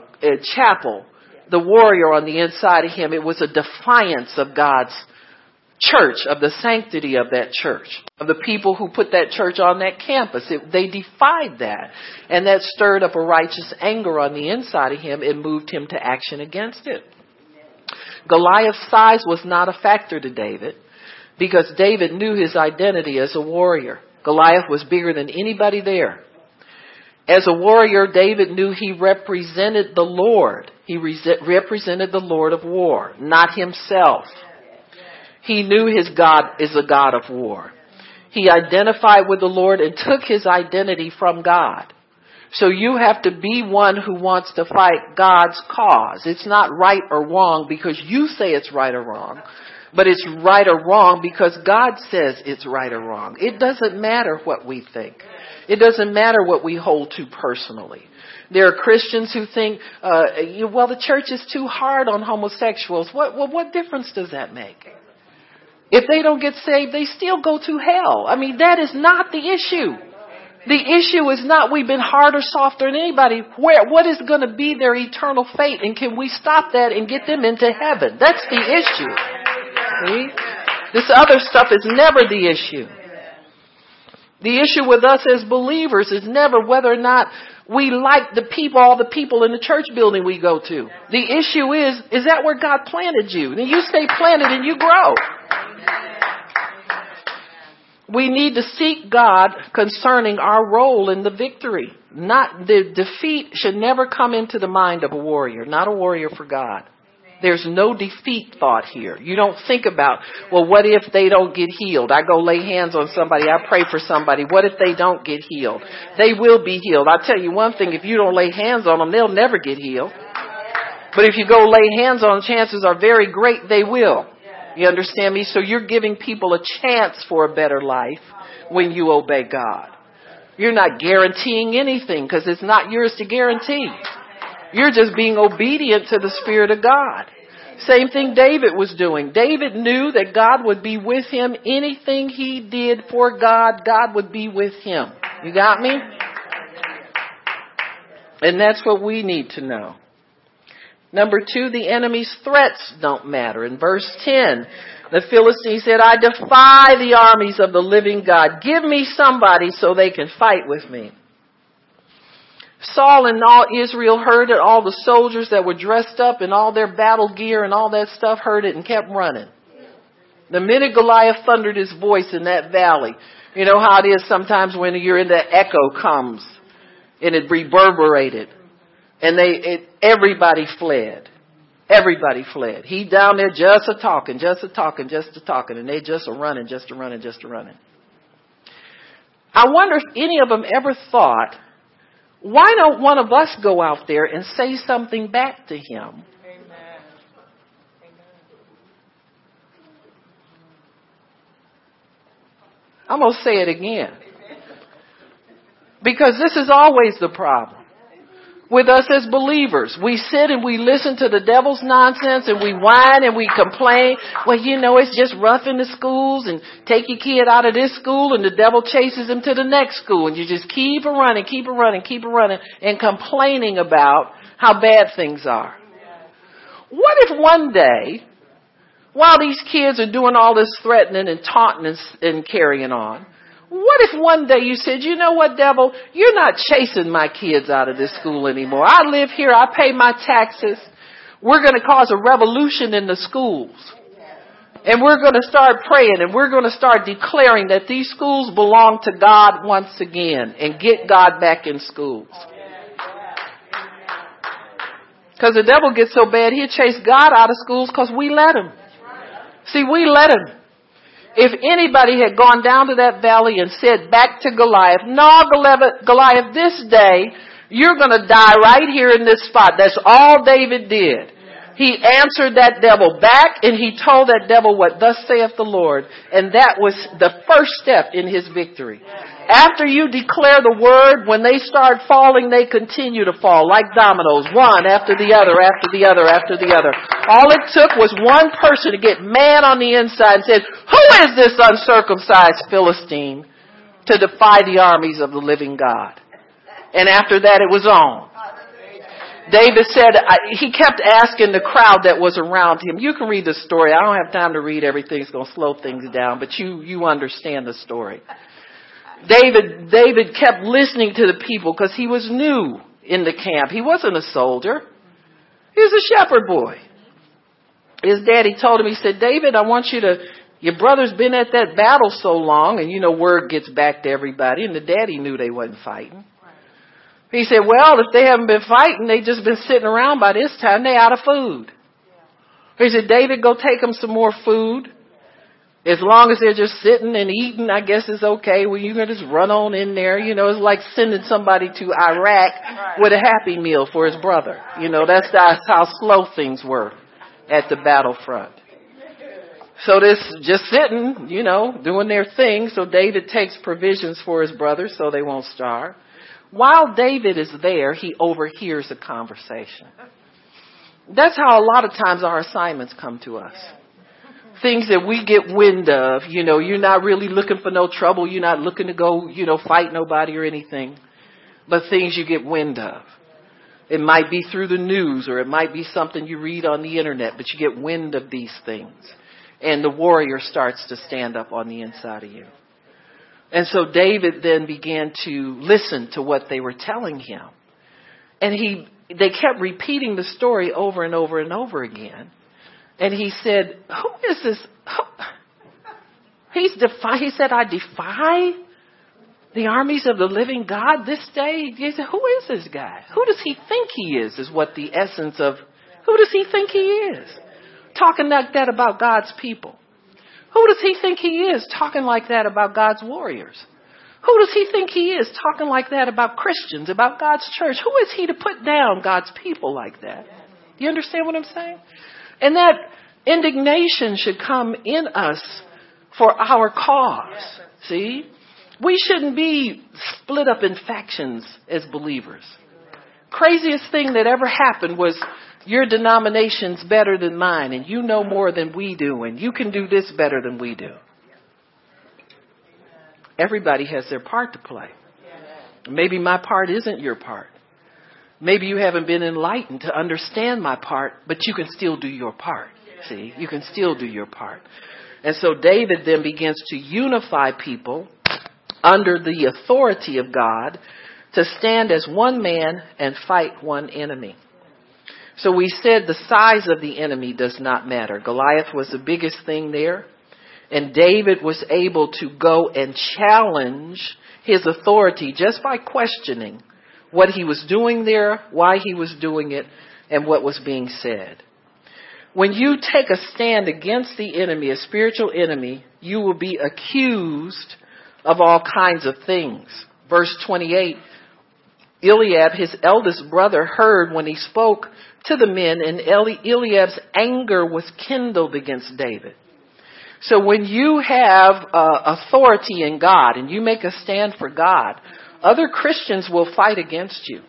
A: chapel, the warrior on the inside of him, it was a defiance of God's church, of the sanctity of that church, of the people who put that church on that campus. It, they defied that, and that stirred up a righteous anger on the inside of him. It moved him to action against it. Goliath's size was not a factor to David because David knew his identity as a warrior. Goliath was bigger than anybody there. As a warrior, David knew he represented the Lord. He represented the Lord of war, not himself. He knew his God is a God of war. He identified with the Lord and took his identity from God. So you have to be one who wants to fight God's cause. It's not right or wrong because you say it's right or wrong. But it's right or wrong because God says it's right or wrong. It doesn't matter what we think. It doesn't matter what we hold to personally. There are Christians who think, uh, well, the church is too hard on homosexuals. What, well, what difference does that make? If they don't get saved, they still go to hell. I mean, that is not the issue. The issue is not we've been hard or softer than anybody. Where, what is going to be their eternal fate and can we stop that and get them into heaven? That's the issue. See? This other stuff is never the issue. The issue with us as believers is never whether or not we like the people, all the people in the church building we go to. The issue is, is that where God planted you? And you stay planted and you grow. We need to seek God concerning our role in the victory. Not, the defeat should never come into the mind of a warrior, not a warrior for God. There's no defeat thought here. You don't think about, well, what if they don't get healed? I go lay hands on somebody. I pray for somebody. What if they don't get healed? They will be healed. I'll tell you one thing. If you don't lay hands on them, they'll never get healed. But if you go lay hands on chances are very great they will. You understand me? So you're giving people a chance for a better life when you obey God. You're not guaranteeing anything because it's not yours to guarantee. You're just being obedient to the Spirit of God. Same thing David was doing. David knew that God would be with him. Anything he did for God, God would be with him. You got me? And that's what we need to know. Number two, the enemy's threats don't matter. In verse 10, the Philistine said, I defy the armies of the living God. Give me somebody so they can fight with me. Saul and all Israel heard it. All the soldiers that were dressed up in all their battle gear and all that stuff heard it and kept running. The minute Goliath thundered his voice in that valley, You know how it is sometimes when you're in the echo comes and it reverberated and they, it, everybody fled. Everybody fled. He down there just a talking, just a talking, just a talking, and they just a running, just a running, just a running. I wonder if any of them ever thought, why don't one of us go out there and say something back to him? I'm going to say it again. Because this is always the problem with us as believers. We sit and we listen to the devil's nonsense and we whine and we complain. Well, you know, it's just rough in the schools and take your kid out of this school and the devil chases him to the next school and you just keep it running, keep it running, keep it running and complaining about how bad things are. What if one day, while these kids are doing all this threatening and taunting and, and carrying on, what if one day you said, you know what, devil, you're not chasing my kids out of this school anymore. I live here. I pay my taxes. We're going to cause a revolution in the schools. And we're going to start praying and we're going to start declaring that these schools belong to God once again and get God back in schools. Because the devil gets so bad, he'll chase God out of schools because we let him. See, we let him. If anybody had gone down to that valley and said back to Goliath, no, Goliath, this day, you're gonna die right here in this spot. That's all David did. He answered that devil back and he told that devil what thus saith the Lord. And that was the first step in his victory. After you declare the word, when they start falling, they continue to fall like dominoes, one after the other, after the other, after the other. All it took was one person to get mad on the inside and said, who is this uncircumcised Philistine to defy the armies of the living God? And after that it was on. David said, I, he kept asking the crowd that was around him. You can read the story. I don't have time to read everything. It's going to slow things down, but you, you understand the story. David, David kept listening to the people because he was new in the camp. He wasn't a soldier. He was a shepherd boy. His daddy told him, he said, David, I want you to, your brother's been at that battle so long and you know word gets back to everybody and the daddy knew they wasn't fighting. He said, well, if they haven't been fighting, they just been sitting around by this time, they out of food. He said, David, go take them some more food. As long as they're just sitting and eating, I guess it's okay. Well, you can just run on in there. You know, it's like sending somebody to Iraq with a happy meal for his brother. You know, that's, that's how slow things were at the battlefront. So this just sitting, you know, doing their thing. So David takes provisions for his brothers so they won't starve. While David is there, he overhears a conversation. That's how a lot of times our assignments come to us things that we get wind of. You know, you're not really looking for no trouble. You're not looking to go, you know, fight nobody or anything. But things you get wind of. It might be through the news or it might be something you read on the internet, but you get wind of these things. And the warrior starts to stand up on the inside of you. And so David then began to listen to what they were telling him. And he, they kept repeating the story over and over and over again. And he said, Who is this? He's defy, he said, I defy the armies of the living God this day. He said, Who is this guy? Who does he think he is? Is what the essence of who does he think he is? Talking like that about God's people. Who does he think he is talking like that about God's warriors? Who does he think he is talking like that about Christians, about God's church? Who is he to put down God's people like that? Do you understand what I'm saying? And that indignation should come in us for our cause. See? We shouldn't be split up in factions as believers. Craziest thing that ever happened was your denomination's better than mine and you know more than we do and you can do this better than we do. Everybody has their part to play. Maybe my part isn't your part. Maybe you haven't been enlightened to understand my part, but you can still do your part. See, you can still do your part. And so David then begins to unify people under the authority of God to stand as one man and fight one enemy. So we said the size of the enemy does not matter. Goliath was the biggest thing there. And David was able to go and challenge his authority just by questioning what he was doing there, why he was doing it, and what was being said. When you take a stand against the enemy, a spiritual enemy, you will be accused of all kinds of things. Verse 28, Eliab, his eldest brother, heard when he spoke to the men, and Eliab's anger was kindled against David. So when you have uh, authority in God and you make a stand for God, other Christians will fight against you.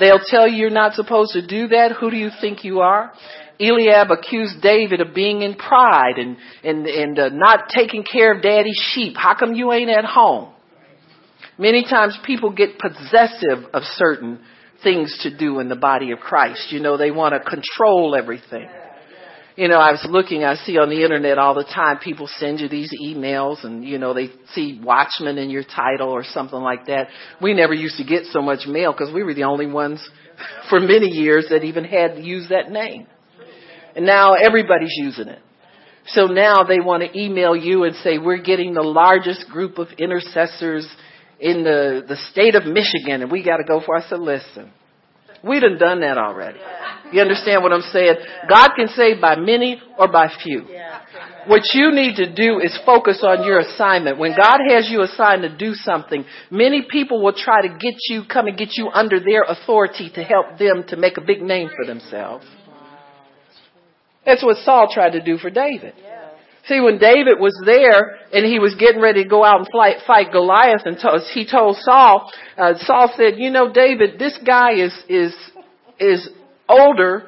A: They'll tell you you're not supposed to do that. Who do you think you are? Eliab accused David of being in pride and and and uh, not taking care of daddy's sheep. How come you ain't at home? Many times people get possessive of certain things to do in the body of Christ. You know, they want to control everything. You know, I was looking, I see on the internet all the time people send you these emails and, you know, they see Watchman in your title or something like that. We never used to get so much mail because we were the only ones for many years that even had to use that name. And now everybody's using it. So now they want to email you and say, we're getting the largest group of intercessors in the, the state of Michigan and we got to go for. I said, listen, we done done that already. You understand what I'm saying? God can save by many or by few. What you need to do is focus on your assignment. When God has you assigned to do something, many people will try to get you, come and get you under their authority to help them to make a big name for themselves. That's what Saul tried to do for David. See, when David was there and he was getting ready to go out and fight, fight Goliath, and to, he told Saul, uh, Saul said, "You know, David, this guy is is is older.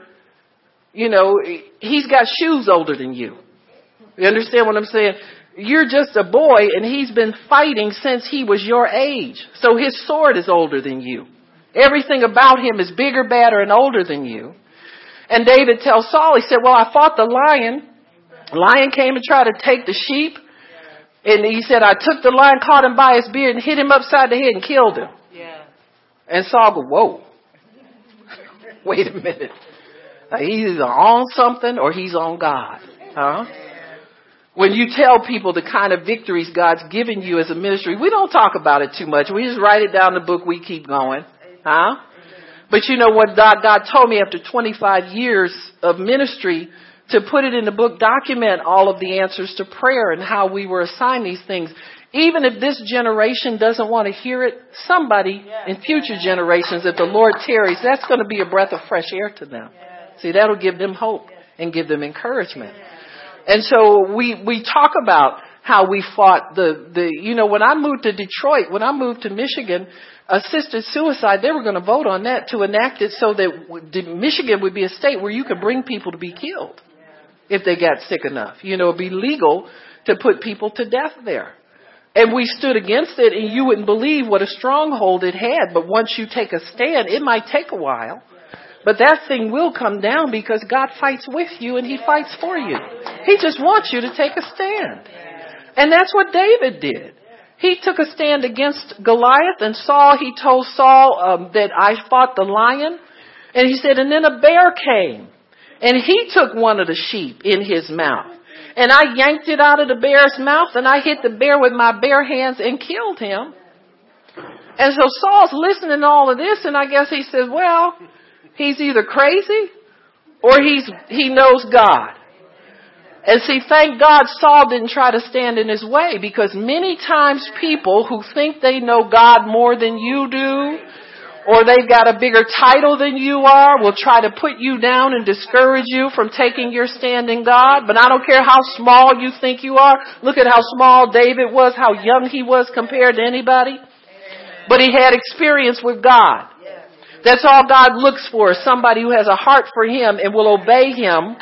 A: You know, he's got shoes older than you. You understand what I'm saying? You're just a boy, and he's been fighting since he was your age. So his sword is older than you. Everything about him is bigger, badder, and older than you." And David tells Saul, he said, "Well, I fought the lion." Lion came and tried to take the sheep. And he said, I took the lion, caught him by his beard, and hit him upside the head and killed him. Yeah. And Saul go, whoa. Wait a minute. he's either on something or he's on God. Huh? When you tell people the kind of victories God's given you as a ministry, we don't talk about it too much. We just write it down in the book, we keep going. Huh? But you know what God, God told me after 25 years of ministry, to put it in the book, document all of the answers to prayer and how we were assigned these things. Even if this generation doesn't want to hear it, somebody in future generations, if the Lord tarries, that's going to be a breath of fresh air to them. See, that'll give them hope and give them encouragement. And so we, we talk about how we fought the, the, you know, when I moved to Detroit, when I moved to Michigan, assisted suicide, they were going to vote on that to enact it so that Michigan would be a state where you could bring people to be killed if they got sick enough. You know, it'd be legal to put people to death there. And we stood against it and you wouldn't believe what a stronghold it had. But once you take a stand, it might take a while. But that thing will come down because God fights with you and He fights for you. He just wants you to take a stand. And that's what David did. He took a stand against Goliath and Saul, he told Saul um, that I fought the lion. And he said, and then a bear came and he took one of the sheep in his mouth. And I yanked it out of the bear's mouth and I hit the bear with my bare hands and killed him. And so Saul's listening to all of this and I guess he says, well, he's either crazy or he's, he knows God. And see, thank God Saul didn't try to stand in his way because many times people who think they know God more than you do, or they've got a bigger title than you are will try to put you down and discourage you from taking your stand in God. But I don't care how small you think you are. Look at how small David was, how young he was compared to anybody. But he had experience with God. That's all God looks for, somebody who has a heart for him and will obey him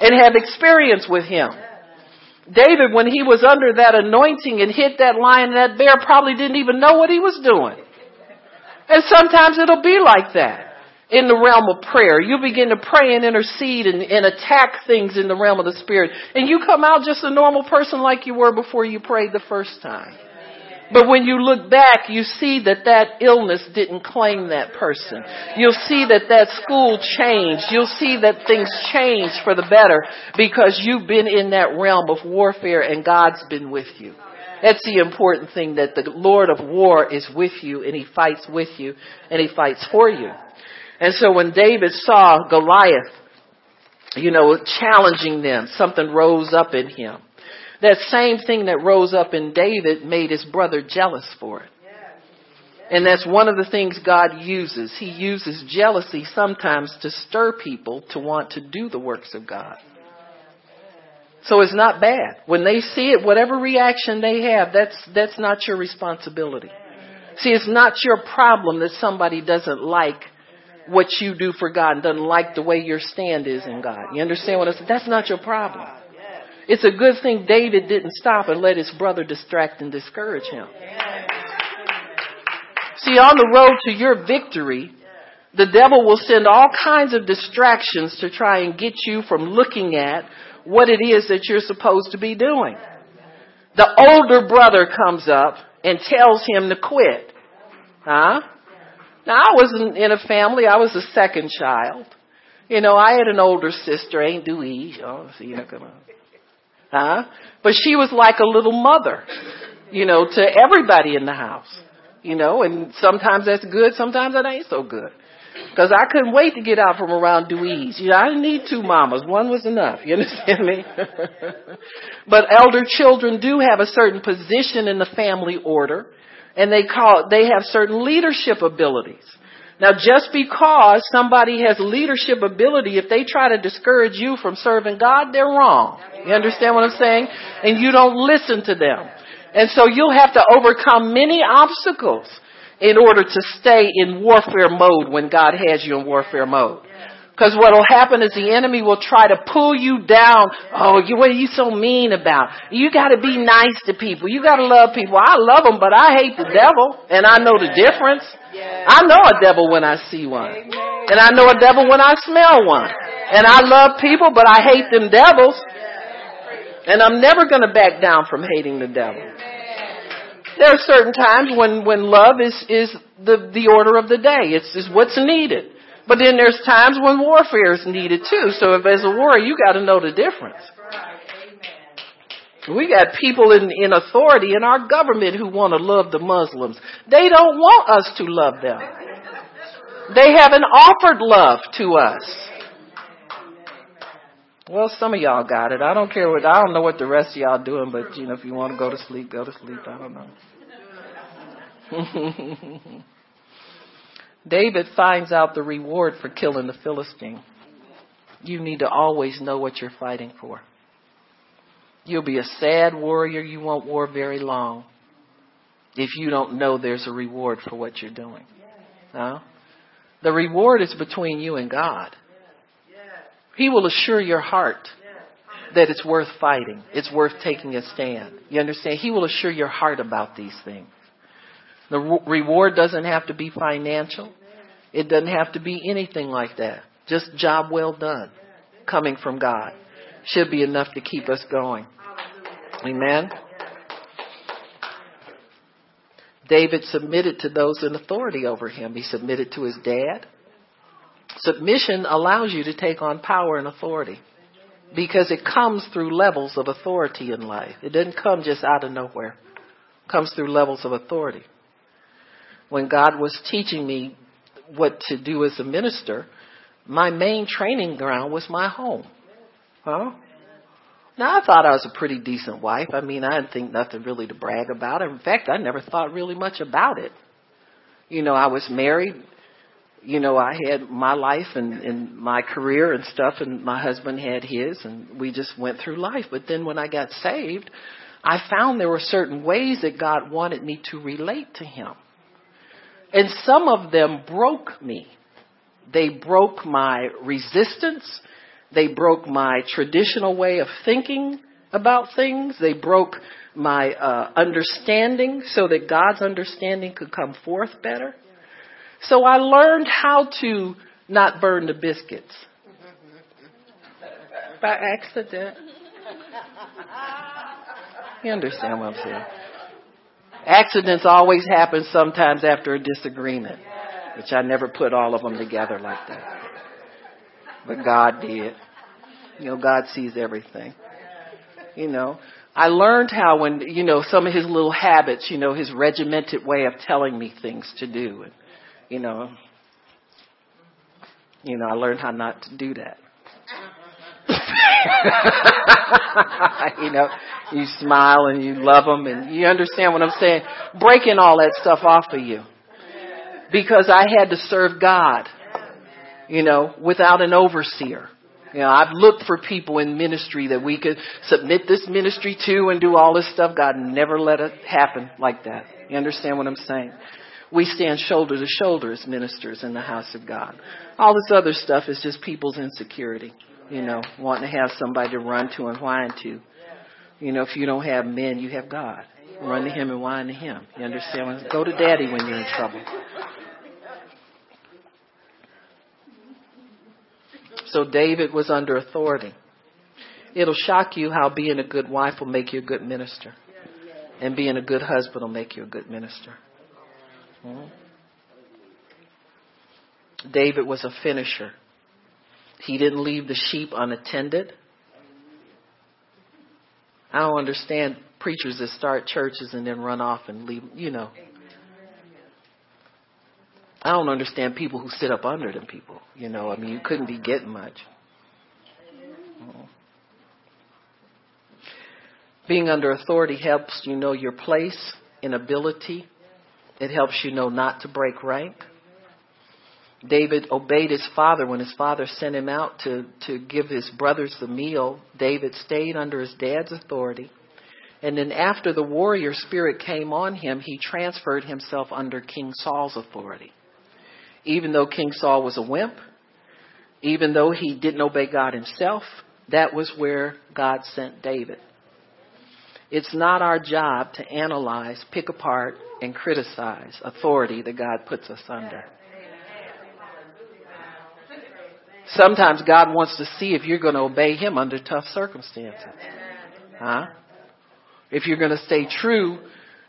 A: and have experience with him. David, when he was under that anointing and hit that lion and that bear, probably didn't even know what he was doing. And sometimes it'll be like that in the realm of prayer. You begin to pray and intercede and, and, attack things in the realm of the spirit. And you come out just a normal person like you were before you prayed the first time. But when you look back, you see that that illness didn't claim that person. You'll see that that school changed. You'll see that things changed for the better because you've been in that realm of warfare and God's been with you. That's the important thing that the Lord of war is with you and he fights with you and he fights for you. And so when David saw Goliath, you know, challenging them, something rose up in him. That same thing that rose up in David made his brother jealous for it. And that's one of the things God uses. He uses jealousy sometimes to stir people to want to do the works of God. So it's not bad. When they see it, whatever reaction they have, that's, that's not your responsibility. See, it's not your problem that somebody doesn't like what you do for God and doesn't like the way your stand is in God. You understand what I said? That's not your problem. It's a good thing David didn't stop and let his brother distract and discourage him. See, on the road to your victory, the devil will send all kinds of distractions to try and get you from looking at what it is that you're supposed to be doing. The older brother comes up and tells him to quit. Huh? Now I wasn't in a family, I was the second child. You know, I had an older sister, Aunt Dewey. Oh, see, you know, come on. Huh? But she was like a little mother, you know, to everybody in the house. You know, and sometimes that's good, sometimes that ain't so good. Because I couldn't wait to get out from around Dewey's. You know, I didn't need two mamas. One was enough. You understand me? but elder children do have a certain position in the family order, and they call they have certain leadership abilities. Now, just because somebody has leadership ability, if they try to discourage you from serving God, they're wrong. You understand what I'm saying? And you don't listen to them. And so you'll have to overcome many obstacles in order to stay in warfare mode when God has you in warfare mode. Because what will happen is the enemy will try to pull you down. Oh, you, what are you so mean about? You gotta be nice to people. You gotta love people. I love them, but I hate the devil. And I know the difference. I know a devil when I see one. And I know a devil when I smell one. And I love people, but I hate them devils. And I'm never gonna back down from hating the devil. There are certain times when, when love is, is the, the order of the day. It's just what's needed. But then there's times when warfare is needed too. So if as a warrior, you got to know the difference. We got people in, in authority in our government who want to love the Muslims. They don't want us to love them. They haven't offered love to us. Well, some of y'all got it. I don't care what, I don't know what the rest of y'all doing, but you know, if you want to go to sleep, go to sleep. I don't know. David finds out the reward for killing the Philistine. You need to always know what you're fighting for. You'll be a sad warrior. You won't war very long if you don't know there's a reward for what you're doing. No? The reward is between you and God. He will assure your heart that it's worth fighting. It's worth taking a stand. You understand? He will assure your heart about these things. The reward doesn't have to be financial. It doesn't have to be anything like that. Just job well done coming from God should be enough to keep us going. Amen. David submitted to those in authority over him. He submitted to his dad. Submission allows you to take on power and authority because it comes through levels of authority in life. It doesn't come just out of nowhere. It comes through levels of authority when God was teaching me what to do as a minister, my main training ground was my home. Huh? Now I thought I was a pretty decent wife. I mean, I didn't think nothing really to brag about. In fact, I never thought really much about it. You know, I was married. You know, I had my life and, and my career and stuff, and my husband had his, and we just went through life. But then when I got saved, I found there were certain ways that God wanted me to relate to Him. And some of them broke me. They broke my resistance. They broke my traditional way of thinking about things. They broke my uh, understanding so that God's understanding could come forth better. So I learned how to not burn the biscuits by accident. You understand what I'm saying? Accidents always happen sometimes after a disagreement, which I never put all of them together like that. But God did. You know, God sees everything. You know, I learned how when, you know, some of his little habits, you know, his regimented way of telling me things to do. And, you know, you know, I learned how not to do that. you know, you smile and you love them and you understand what I'm saying. Breaking all that stuff off of you. Because I had to serve God, you know, without an overseer. You know, I've looked for people in ministry that we could submit this ministry to and do all this stuff. God never let it happen like that. You understand what I'm saying? We stand shoulder to shoulder as ministers in the house of God. All this other stuff is just people's insecurity you know, wanting to have somebody to run to and whine to. You know, if you don't have men, you have God. Run to Him and whine to Him. You understand? Go to Daddy when you're in trouble. So David was under authority. It'll shock you how being a good wife will make you a good minister. And being a good husband will make you a good minister. Hmm? David was a finisher. He didn't leave the sheep unattended. I don't understand preachers that start churches and then run off and leave, you know. I don't understand people who sit up under them people, you know. I mean, you couldn't be getting much. Being under authority helps you know your place and ability. It helps you know not to break rank. David obeyed his father when his father sent him out to, to give his brothers the meal. David stayed under his dad's authority. And then after the warrior spirit came on him, he transferred himself under King Saul's authority. Even though King Saul was a wimp, even though he didn't obey God himself, that was where God sent David. It's not our job to analyze, pick apart, and criticize authority that God puts us under. Sometimes God wants to see if you're going to obey Him under tough circumstances. Huh? If you're going to stay true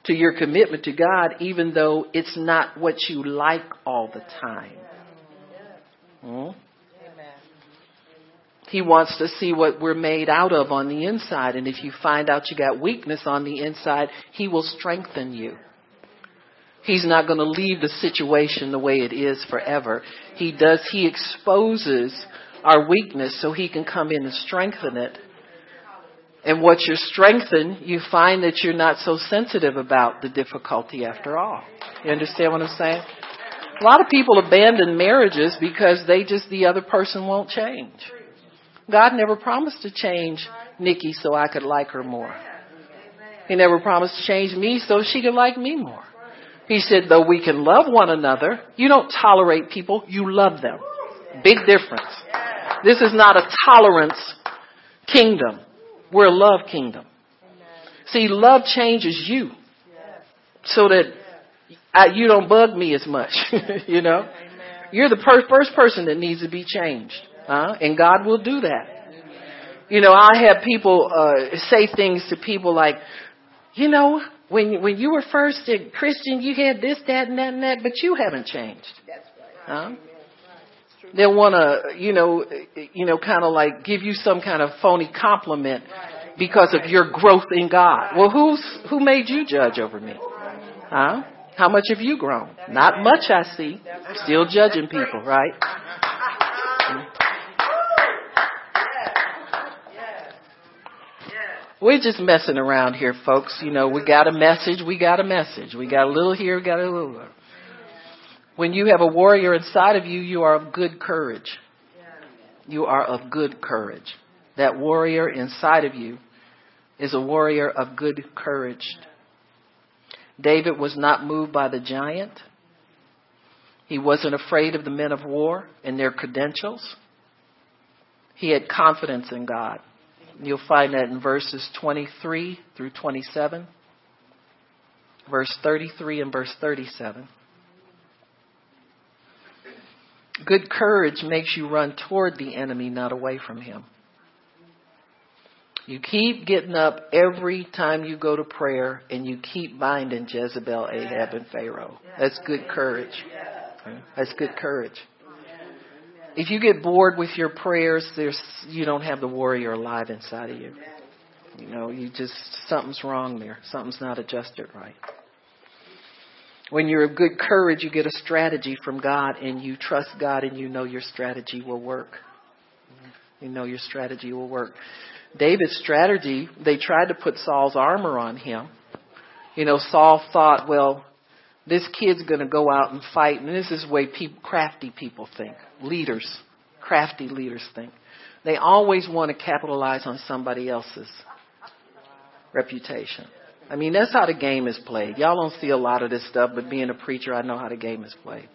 A: to your commitment to God, even though it's not what you like all the time. Hmm? He wants to see what we're made out of on the inside. And if you find out you got weakness on the inside, He will strengthen you. He's not going to leave the situation the way it is forever. He does, he exposes our weakness so he can come in and strengthen it. And what you're strengthened, you find that you're not so sensitive about the difficulty after all. You understand what I'm saying? A lot of people abandon marriages because they just, the other person won't change. God never promised to change Nikki so I could like her more. He never promised to change me so she could like me more. He said, though we can love one another, you don't tolerate people, you love them. Big difference. This is not a tolerance kingdom. We're a love kingdom. See, love changes you so that I, you don't bug me as much, you know? You're the per- first person that needs to be changed, huh? And God will do that. You know, I have people uh, say things to people like, you know, when when you were first a Christian, you had this, that, and that, and that, but you haven't changed. That's right. Huh? They want to, you know, you know, kind of like give you some kind of phony compliment because of your growth in God. Well, who's who made you judge over me? Huh? How much have you grown? Not much, I see. Still judging people, right? We're just messing around here, folks. You know, we got a message, we got a message. We got a little here, we got a little there. When you have a warrior inside of you, you are of good courage. You are of good courage. That warrior inside of you is a warrior of good courage. David was not moved by the giant. He wasn't afraid of the men of war and their credentials. He had confidence in God. You'll find that in verses 23 through 27, verse 33 and verse 37. Good courage makes you run toward the enemy, not away from him. You keep getting up every time you go to prayer and you keep binding Jezebel, Ahab, and Pharaoh. That's good courage. That's good courage. If you get bored with your prayers, there's, you don't have the warrior alive inside of you. You know, you just, something's wrong there. Something's not adjusted right. When you're of good courage, you get a strategy from God and you trust God and you know your strategy will work. You know your strategy will work. David's strategy, they tried to put Saul's armor on him. You know, Saul thought, well, this kid's going to go out and fight, and this is the way people, crafty people think. Leaders, crafty leaders think. They always want to capitalize on somebody else's reputation. I mean, that's how the game is played. Y'all don't see a lot of this stuff, but being a preacher, I know how the game is played.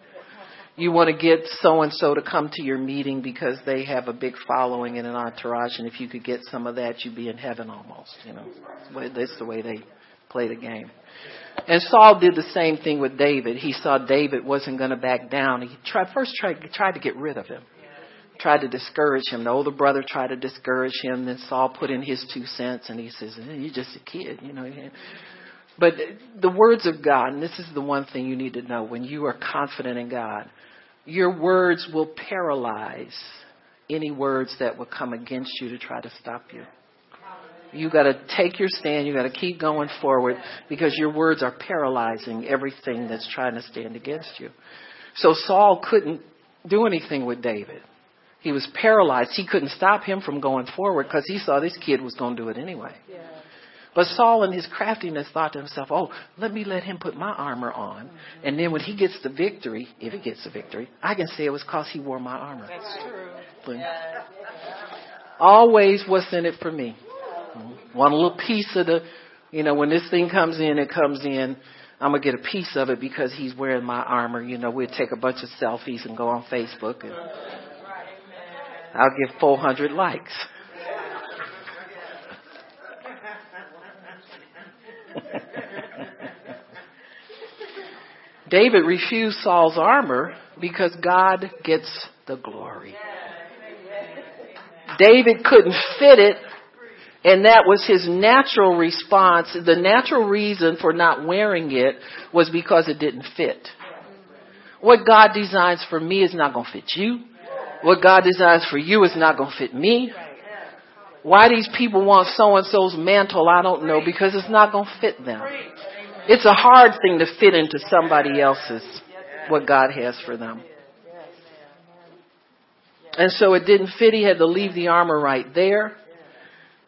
A: You want to get so and so to come to your meeting because they have a big following and an entourage, and if you could get some of that, you'd be in heaven almost. You know, that's the way they play the game. And Saul did the same thing with David. He saw David wasn't going to back down. He tried, first tried, tried to get rid of him tried to discourage him. The older brother tried to discourage him. Then Saul put in his two cents, and he says, eh, "You're just a kid, you know." But the words of God, and this is the one thing you need to know: when you are confident in God, your words will paralyze any words that will come against you to try to stop you. You got to take your stand. You got to keep going forward because your words are paralyzing everything that's trying to stand against you. So Saul couldn't do anything with David. He was paralyzed. He couldn't stop him from going forward because he saw this kid was going to do it anyway. Yeah. But Saul, in his craftiness, thought to himself, "Oh, let me let him put my armor on, mm-hmm. and then when he gets the victory, if he gets the victory, I can say it was because he wore my armor."
B: That's true.
A: Always, what's in it for me? One little piece of the, you know, when this thing comes in, it comes in. I'm gonna get a piece of it because he's wearing my armor. You know, we'll take a bunch of selfies and go on Facebook and I'll give 400 likes. David refused Saul's armor because God gets the glory. David couldn't fit it, and that was his natural response. The natural reason for not wearing it was because it didn't fit. What God designs for me is not going to fit you. What God designs for you is not going to fit me. Why these people want so and so's mantle, I don't know, because it's not going to fit them. It's a hard thing to fit into somebody else's, what God has for them. And so it didn't fit. He had to leave the armor right there.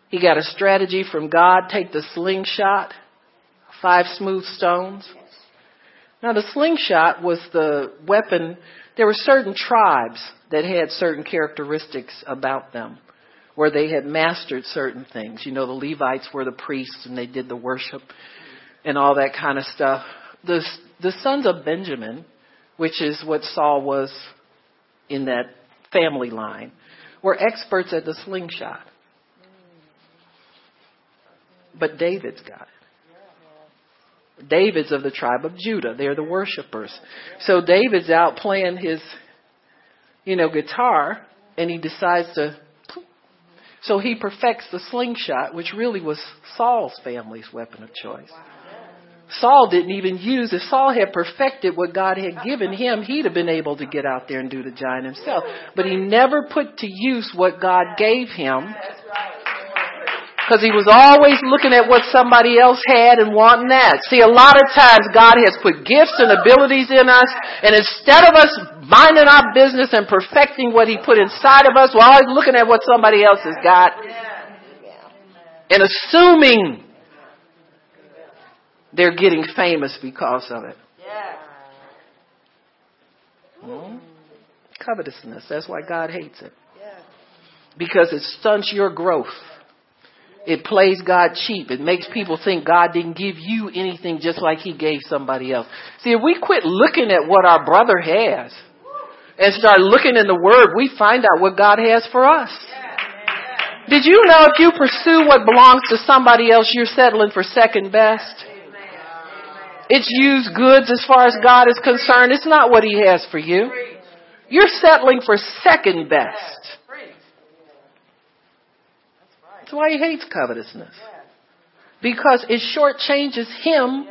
A: He got a strategy from God take the slingshot, five smooth stones. Now, the slingshot was the weapon. There were certain tribes that had certain characteristics about them where they had mastered certain things. You know, the Levites were the priests and they did the worship and all that kind of stuff. The, the sons of Benjamin, which is what Saul was in that family line, were experts at the slingshot. But David's got it. David's of the tribe of Judah. They're the worshipers. So David's out playing his you know, guitar, and he decides to. So he perfects the slingshot, which really was Saul's family's weapon of choice. Saul didn't even use If Saul had perfected what God had given him, he'd have been able to get out there and do the giant himself. But he never put to use what God gave him because he was always looking at what somebody else had and wanting that. See, a lot of times God has put gifts and abilities in us, and instead of us minding our business and perfecting what he put inside of us, we're always looking at what somebody else has got and assuming they're getting famous because of it. Covetousness. That's why God hates it. Because it stunts your growth. It plays God cheap. It makes people think God didn't give you anything just like He gave somebody else. See, if we quit looking at what our brother has and start looking in the Word, we find out what God has for us. Did you know if you pursue what belongs to somebody else, you're settling for second best? It's used goods as far as God is concerned. It's not what He has for you. You're settling for second best. That's why he hates covetousness. Because it shortchanges him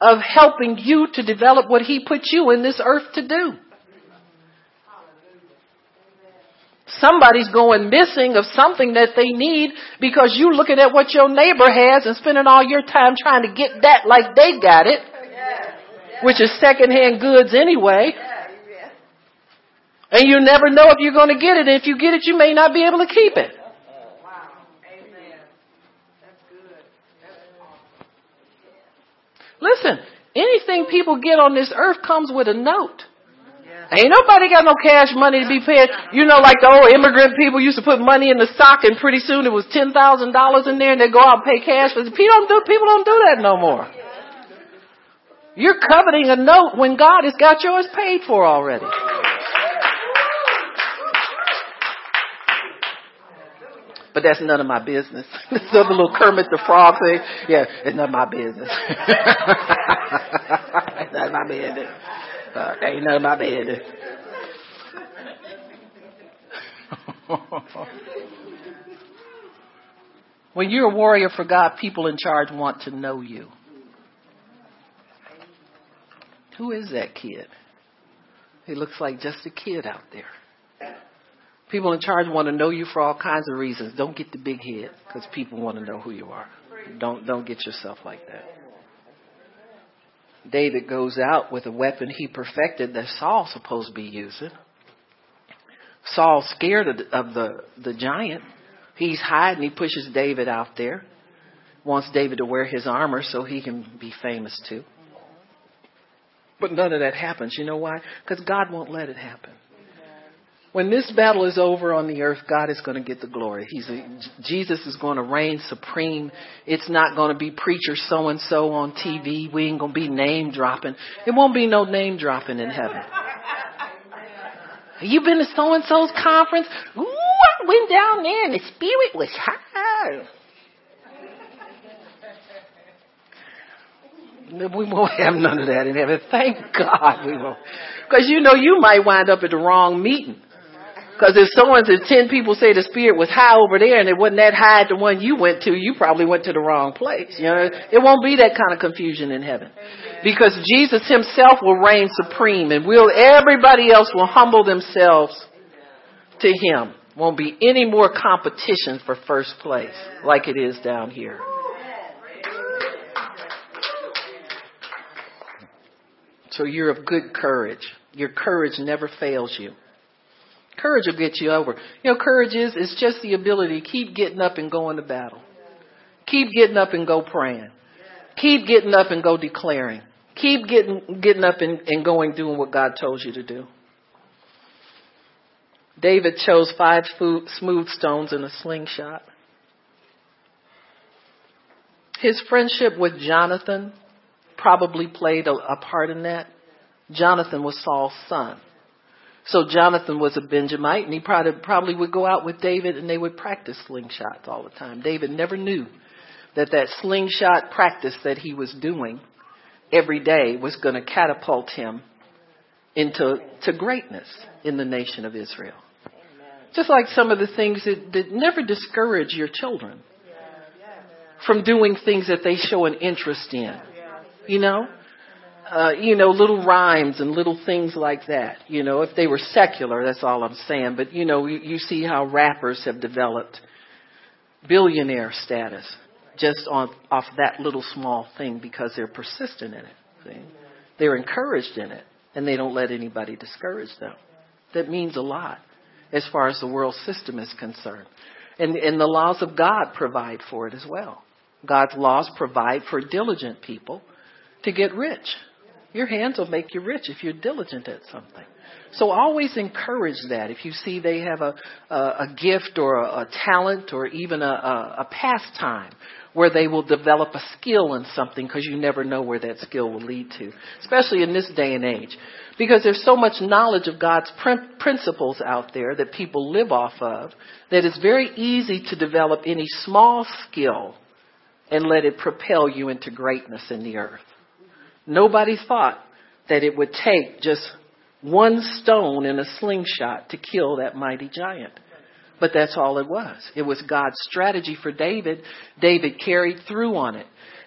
A: of helping you to develop what he put you in this earth to do. Somebody's going missing of something that they need because you're looking at what your neighbor has and spending all your time trying to get that like they got it, which is secondhand goods anyway. And you never know if you're going to get it. And if you get it, you may not be able to keep it. Listen, anything people get on this earth comes with a note. Ain't nobody got no cash money to be paid. You know, like the old immigrant people used to put money in the sock and pretty soon it was $10,000 in there and they go out and pay cash. But people don't do, people don't do that no more. You're coveting a note when God has got yours paid for already. But that's none of my business. the little Kermit the Frog thing. Yeah, it's none of my business. it's none of my business. Uh, ain't none of my business. when you're a warrior for God, people in charge want to know you. Who is that kid? He looks like just a kid out there. People in charge want to know you for all kinds of reasons. Don't get the big head because people want to know who you are. Don't don't get yourself like that. David goes out with a weapon he perfected that Saul's supposed to be using. Saul's scared of the, of the, the giant. He's hiding. He pushes David out there. Wants David to wear his armor so he can be famous too. But none of that happens. You know why? Because God won't let it happen. When this battle is over on the earth, God is going to get the glory. He's a, Jesus is going to reign supreme. It's not going to be preacher so and so on TV. We ain't going to be name dropping. It won't be no name dropping in heaven. You been to so and so's conference? Ooh, I went down there and the spirit was high. We won't have none of that in heaven. Thank God we won't. Because you know you might wind up at the wrong meeting. Because if someone, if ten people say the spirit was high over there and it wasn't that high at the one you went to, you probably went to the wrong place. You know, it won't be that kind of confusion in heaven. Because Jesus himself will reign supreme and will, everybody else will humble themselves to him. Won't be any more competition for first place like it is down here. So you're of good courage. Your courage never fails you. Courage will get you over. You know, courage is, is just the ability to keep getting up and going to battle. Keep getting up and go praying. Keep getting up and go declaring. Keep getting, getting up and, and going doing what God told you to do. David chose five smooth stones in a slingshot. His friendship with Jonathan probably played a, a part in that. Jonathan was Saul's son. So Jonathan was a Benjamite, and he probably, probably would go out with David, and they would practice slingshots all the time. David never knew that that slingshot practice that he was doing every day was going to catapult him into to greatness in the nation of Israel. Just like some of the things that, that never discourage your children from doing things that they show an interest in. You know? Uh, you know, little rhymes and little things like that. You know, if they were secular, that's all I'm saying. But you know, you, you see how rappers have developed billionaire status just on off that little small thing because they're persistent in it. See? They're encouraged in it, and they don't let anybody discourage them. That means a lot as far as the world system is concerned. And, and the laws of God provide for it as well. God's laws provide for diligent people to get rich. Your hands will make you rich if you're diligent at something. So always encourage that. If you see they have a, a, a gift or a, a, talent or even a, a, a pastime where they will develop a skill in something because you never know where that skill will lead to, especially in this day and age. Because there's so much knowledge of God's principles out there that people live off of that it's very easy to develop any small skill and let it propel you into greatness in the earth. Nobody thought that it would take just one stone in a slingshot to kill that mighty giant. But that's all it was. It was God's strategy for David. David carried through on it.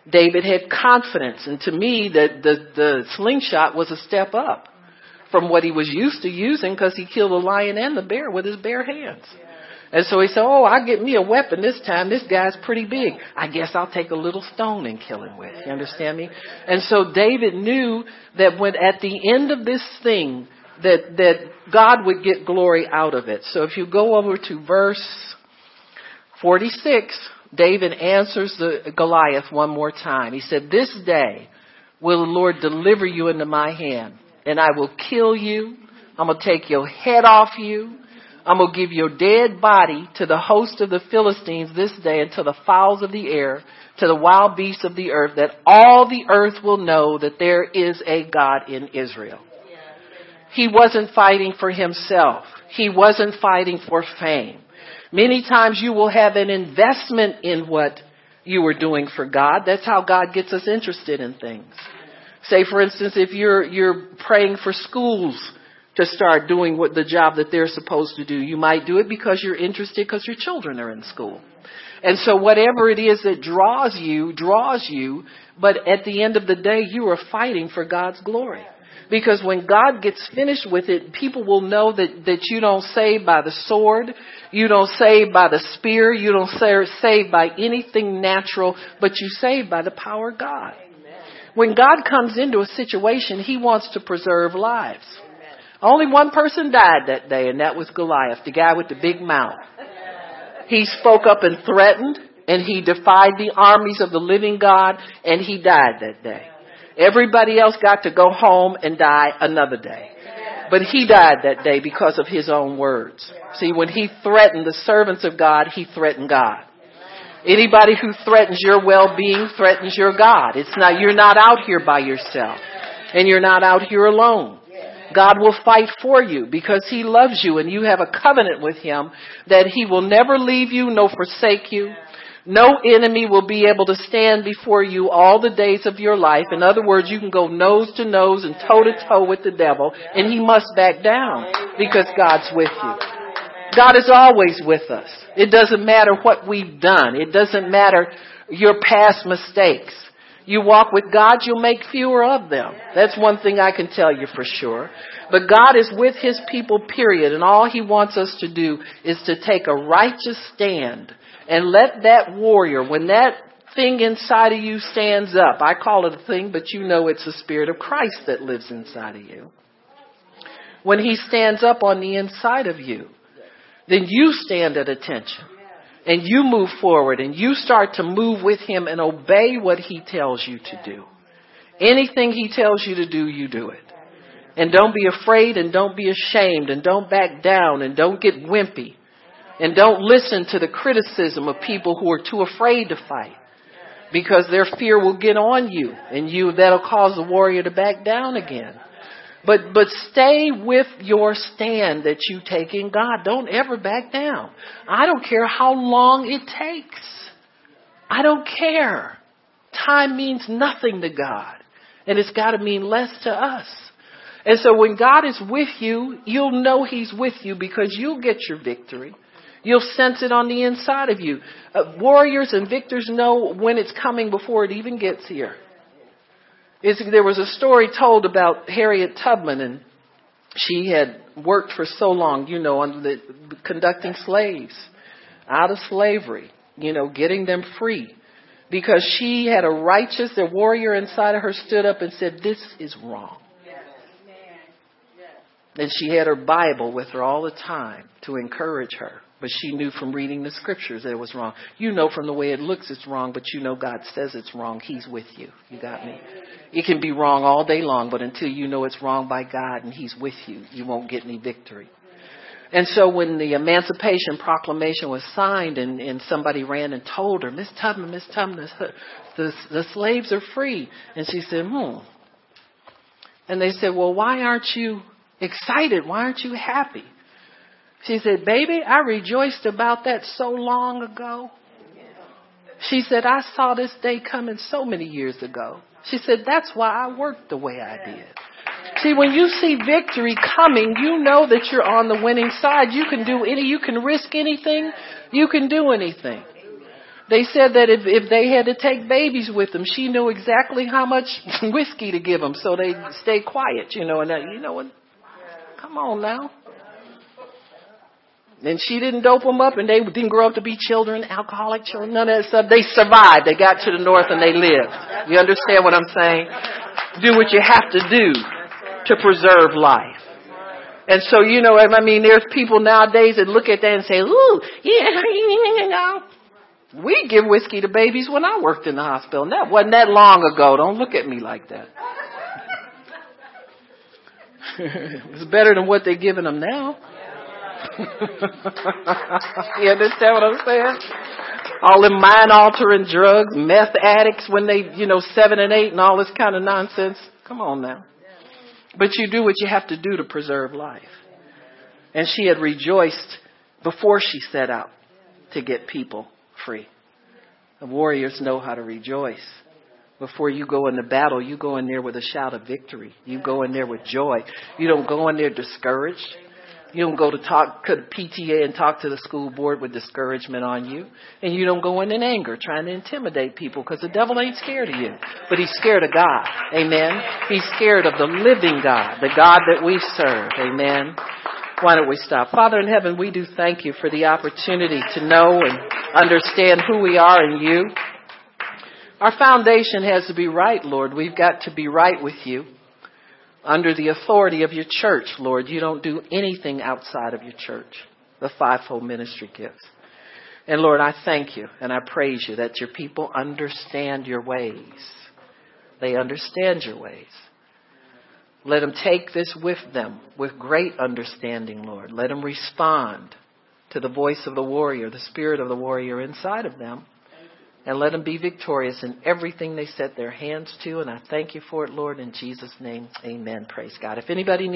A: David had confidence, and to me, the, the, the slingshot was a step up from what he was used to using because he killed the lion and the bear with his bare hands. And so he said, Oh, I'll get me a weapon this time. This guy's pretty big. I guess I'll take a little stone and kill him with. You understand me? And so David knew that when at the end of this thing, that, that God would get glory out of it. So if you go over to verse 46, David answers the Goliath one more time. He said, This day will the Lord deliver you into my hand, and I will kill you. I'm going to take your head off you. I'm going to give your dead body to the host of the Philistines this day and to the fowls of the air, to the wild beasts of the earth, that all the earth will know that there is a God in Israel. He wasn't fighting for himself. He wasn't fighting for fame. Many times you will have an investment in what you are doing for God. That's how God gets us interested in things. Say, for instance, if you're, you're praying for schools to start doing what the job that they're supposed to do, you might do it because you're interested because your children are in school. And so whatever it is that draws you, draws you, but at the end of the day, you are fighting for God's glory. Because when God gets finished with it, people will know that, that you don't save by the sword, you don't save by the spear, you don't save by anything natural, but you save by the power of God. When God comes into a situation, He wants to preserve lives. Only one person died that day, and that was Goliath, the guy with the big mouth. He spoke up and threatened, and he defied the armies of the living God, and he died that day. Everybody else got to go home and die another day. But he died that day because of his own words. See, when he threatened the servants of God, he threatened God. Anybody who threatens your well-being threatens your God. It's not, you're not out here by yourself. And you're not out here alone. God will fight for you because He loves you and you have a covenant with Him that He will never leave you nor forsake you. No enemy will be able to stand before you all the days of your life. In other words, you can go nose to nose and toe to toe with the devil and he must back down because God's with you. God is always with us. It doesn't matter what we've done. It doesn't matter your past mistakes. You walk with God, you'll make fewer of them. That's one thing I can tell you for sure. But God is with His people, period. And all He wants us to do is to take a righteous stand and let that warrior, when that thing inside of you stands up, I call it a thing, but you know it's the Spirit of Christ that lives inside of you. When He stands up on the inside of you, then you stand at attention and you move forward and you start to move with Him and obey what He tells you to do. Anything He tells you to do, you do it. And don't be afraid and don't be ashamed and don't back down and don't get wimpy. And don't listen to the criticism of people who are too afraid to fight. Because their fear will get on you and you, that'll cause the warrior to back down again. But, but stay with your stand that you take in God. Don't ever back down. I don't care how long it takes. I don't care. Time means nothing to God. And it's gotta mean less to us. And so when God is with you, you'll know He's with you because you'll get your victory. You'll sense it on the inside of you. Uh, warriors and victors know when it's coming before it even gets here. It's, there was a story told about Harriet Tubman, and she had worked for so long, you know, on the, conducting slaves out of slavery, you know, getting them free. Because she had a righteous, a warrior inside of her stood up and said, This is wrong. And she had her Bible with her all the time to encourage her. But she knew from reading the scriptures that it was wrong. You know from the way it looks it's wrong, but you know God says it's wrong. He's with you. You got me? It can be wrong all day long, but until you know it's wrong by God and He's with you, you won't get any victory. And so when the Emancipation Proclamation was signed and, and somebody ran and told her, Miss Tubman, Miss Tubman, the, the, the slaves are free. And she said, hmm. And they said, well, why aren't you excited? Why aren't you happy? She said, Baby, I rejoiced about that so long ago. She said, I saw this day coming so many years ago. She said, That's why I worked the way I did. See, when you see victory coming, you know that you're on the winning side. You can do any, you can risk anything, you can do anything. They said that if, if they had to take babies with them, she knew exactly how much whiskey to give them, so they stay quiet, you know. And that, you know what? Come on now. And she didn't dope them up, and they didn't grow up to be children, alcoholic children, none of that stuff. They survived. They got to the north and they lived. You understand what I'm saying? Do what you have to do to preserve life. And so, you know, I mean, there's people nowadays that look at that and say, ooh, yeah. We give whiskey to babies when I worked in the hospital. And that wasn't that long ago. Don't look at me like that. it's better than what they're giving them now. you understand what I'm saying? All them mind altering drugs, meth addicts when they, you know, seven and eight and all this kind of nonsense. Come on now. But you do what you have to do to preserve life. And she had rejoiced before she set out to get people free. The warriors know how to rejoice. Before you go into battle, you go in there with a shout of victory. You go in there with joy. You don't go in there discouraged. You don't go to talk to the PTA and talk to the school board with discouragement on you. And you don't go in in anger trying to intimidate people because the devil ain't scared of you. But he's scared of God. Amen. He's scared of the living God, the God that we serve. Amen. Why don't we stop? Father in heaven, we do thank you for the opportunity to know and understand who we are in you. Our foundation has to be right, Lord. We've got to be right with you under the authority of your church, Lord. You don't do anything outside of your church, the fivefold ministry gifts. And Lord, I thank you and I praise you that your people understand your ways. They understand your ways. Let them take this with them with great understanding, Lord. Let them respond to the voice of the warrior, the spirit of the warrior inside of them and let them be victorious in everything they set their hands to. And I thank you for it, Lord, in Jesus' name. Amen. Praise God. If anybody needs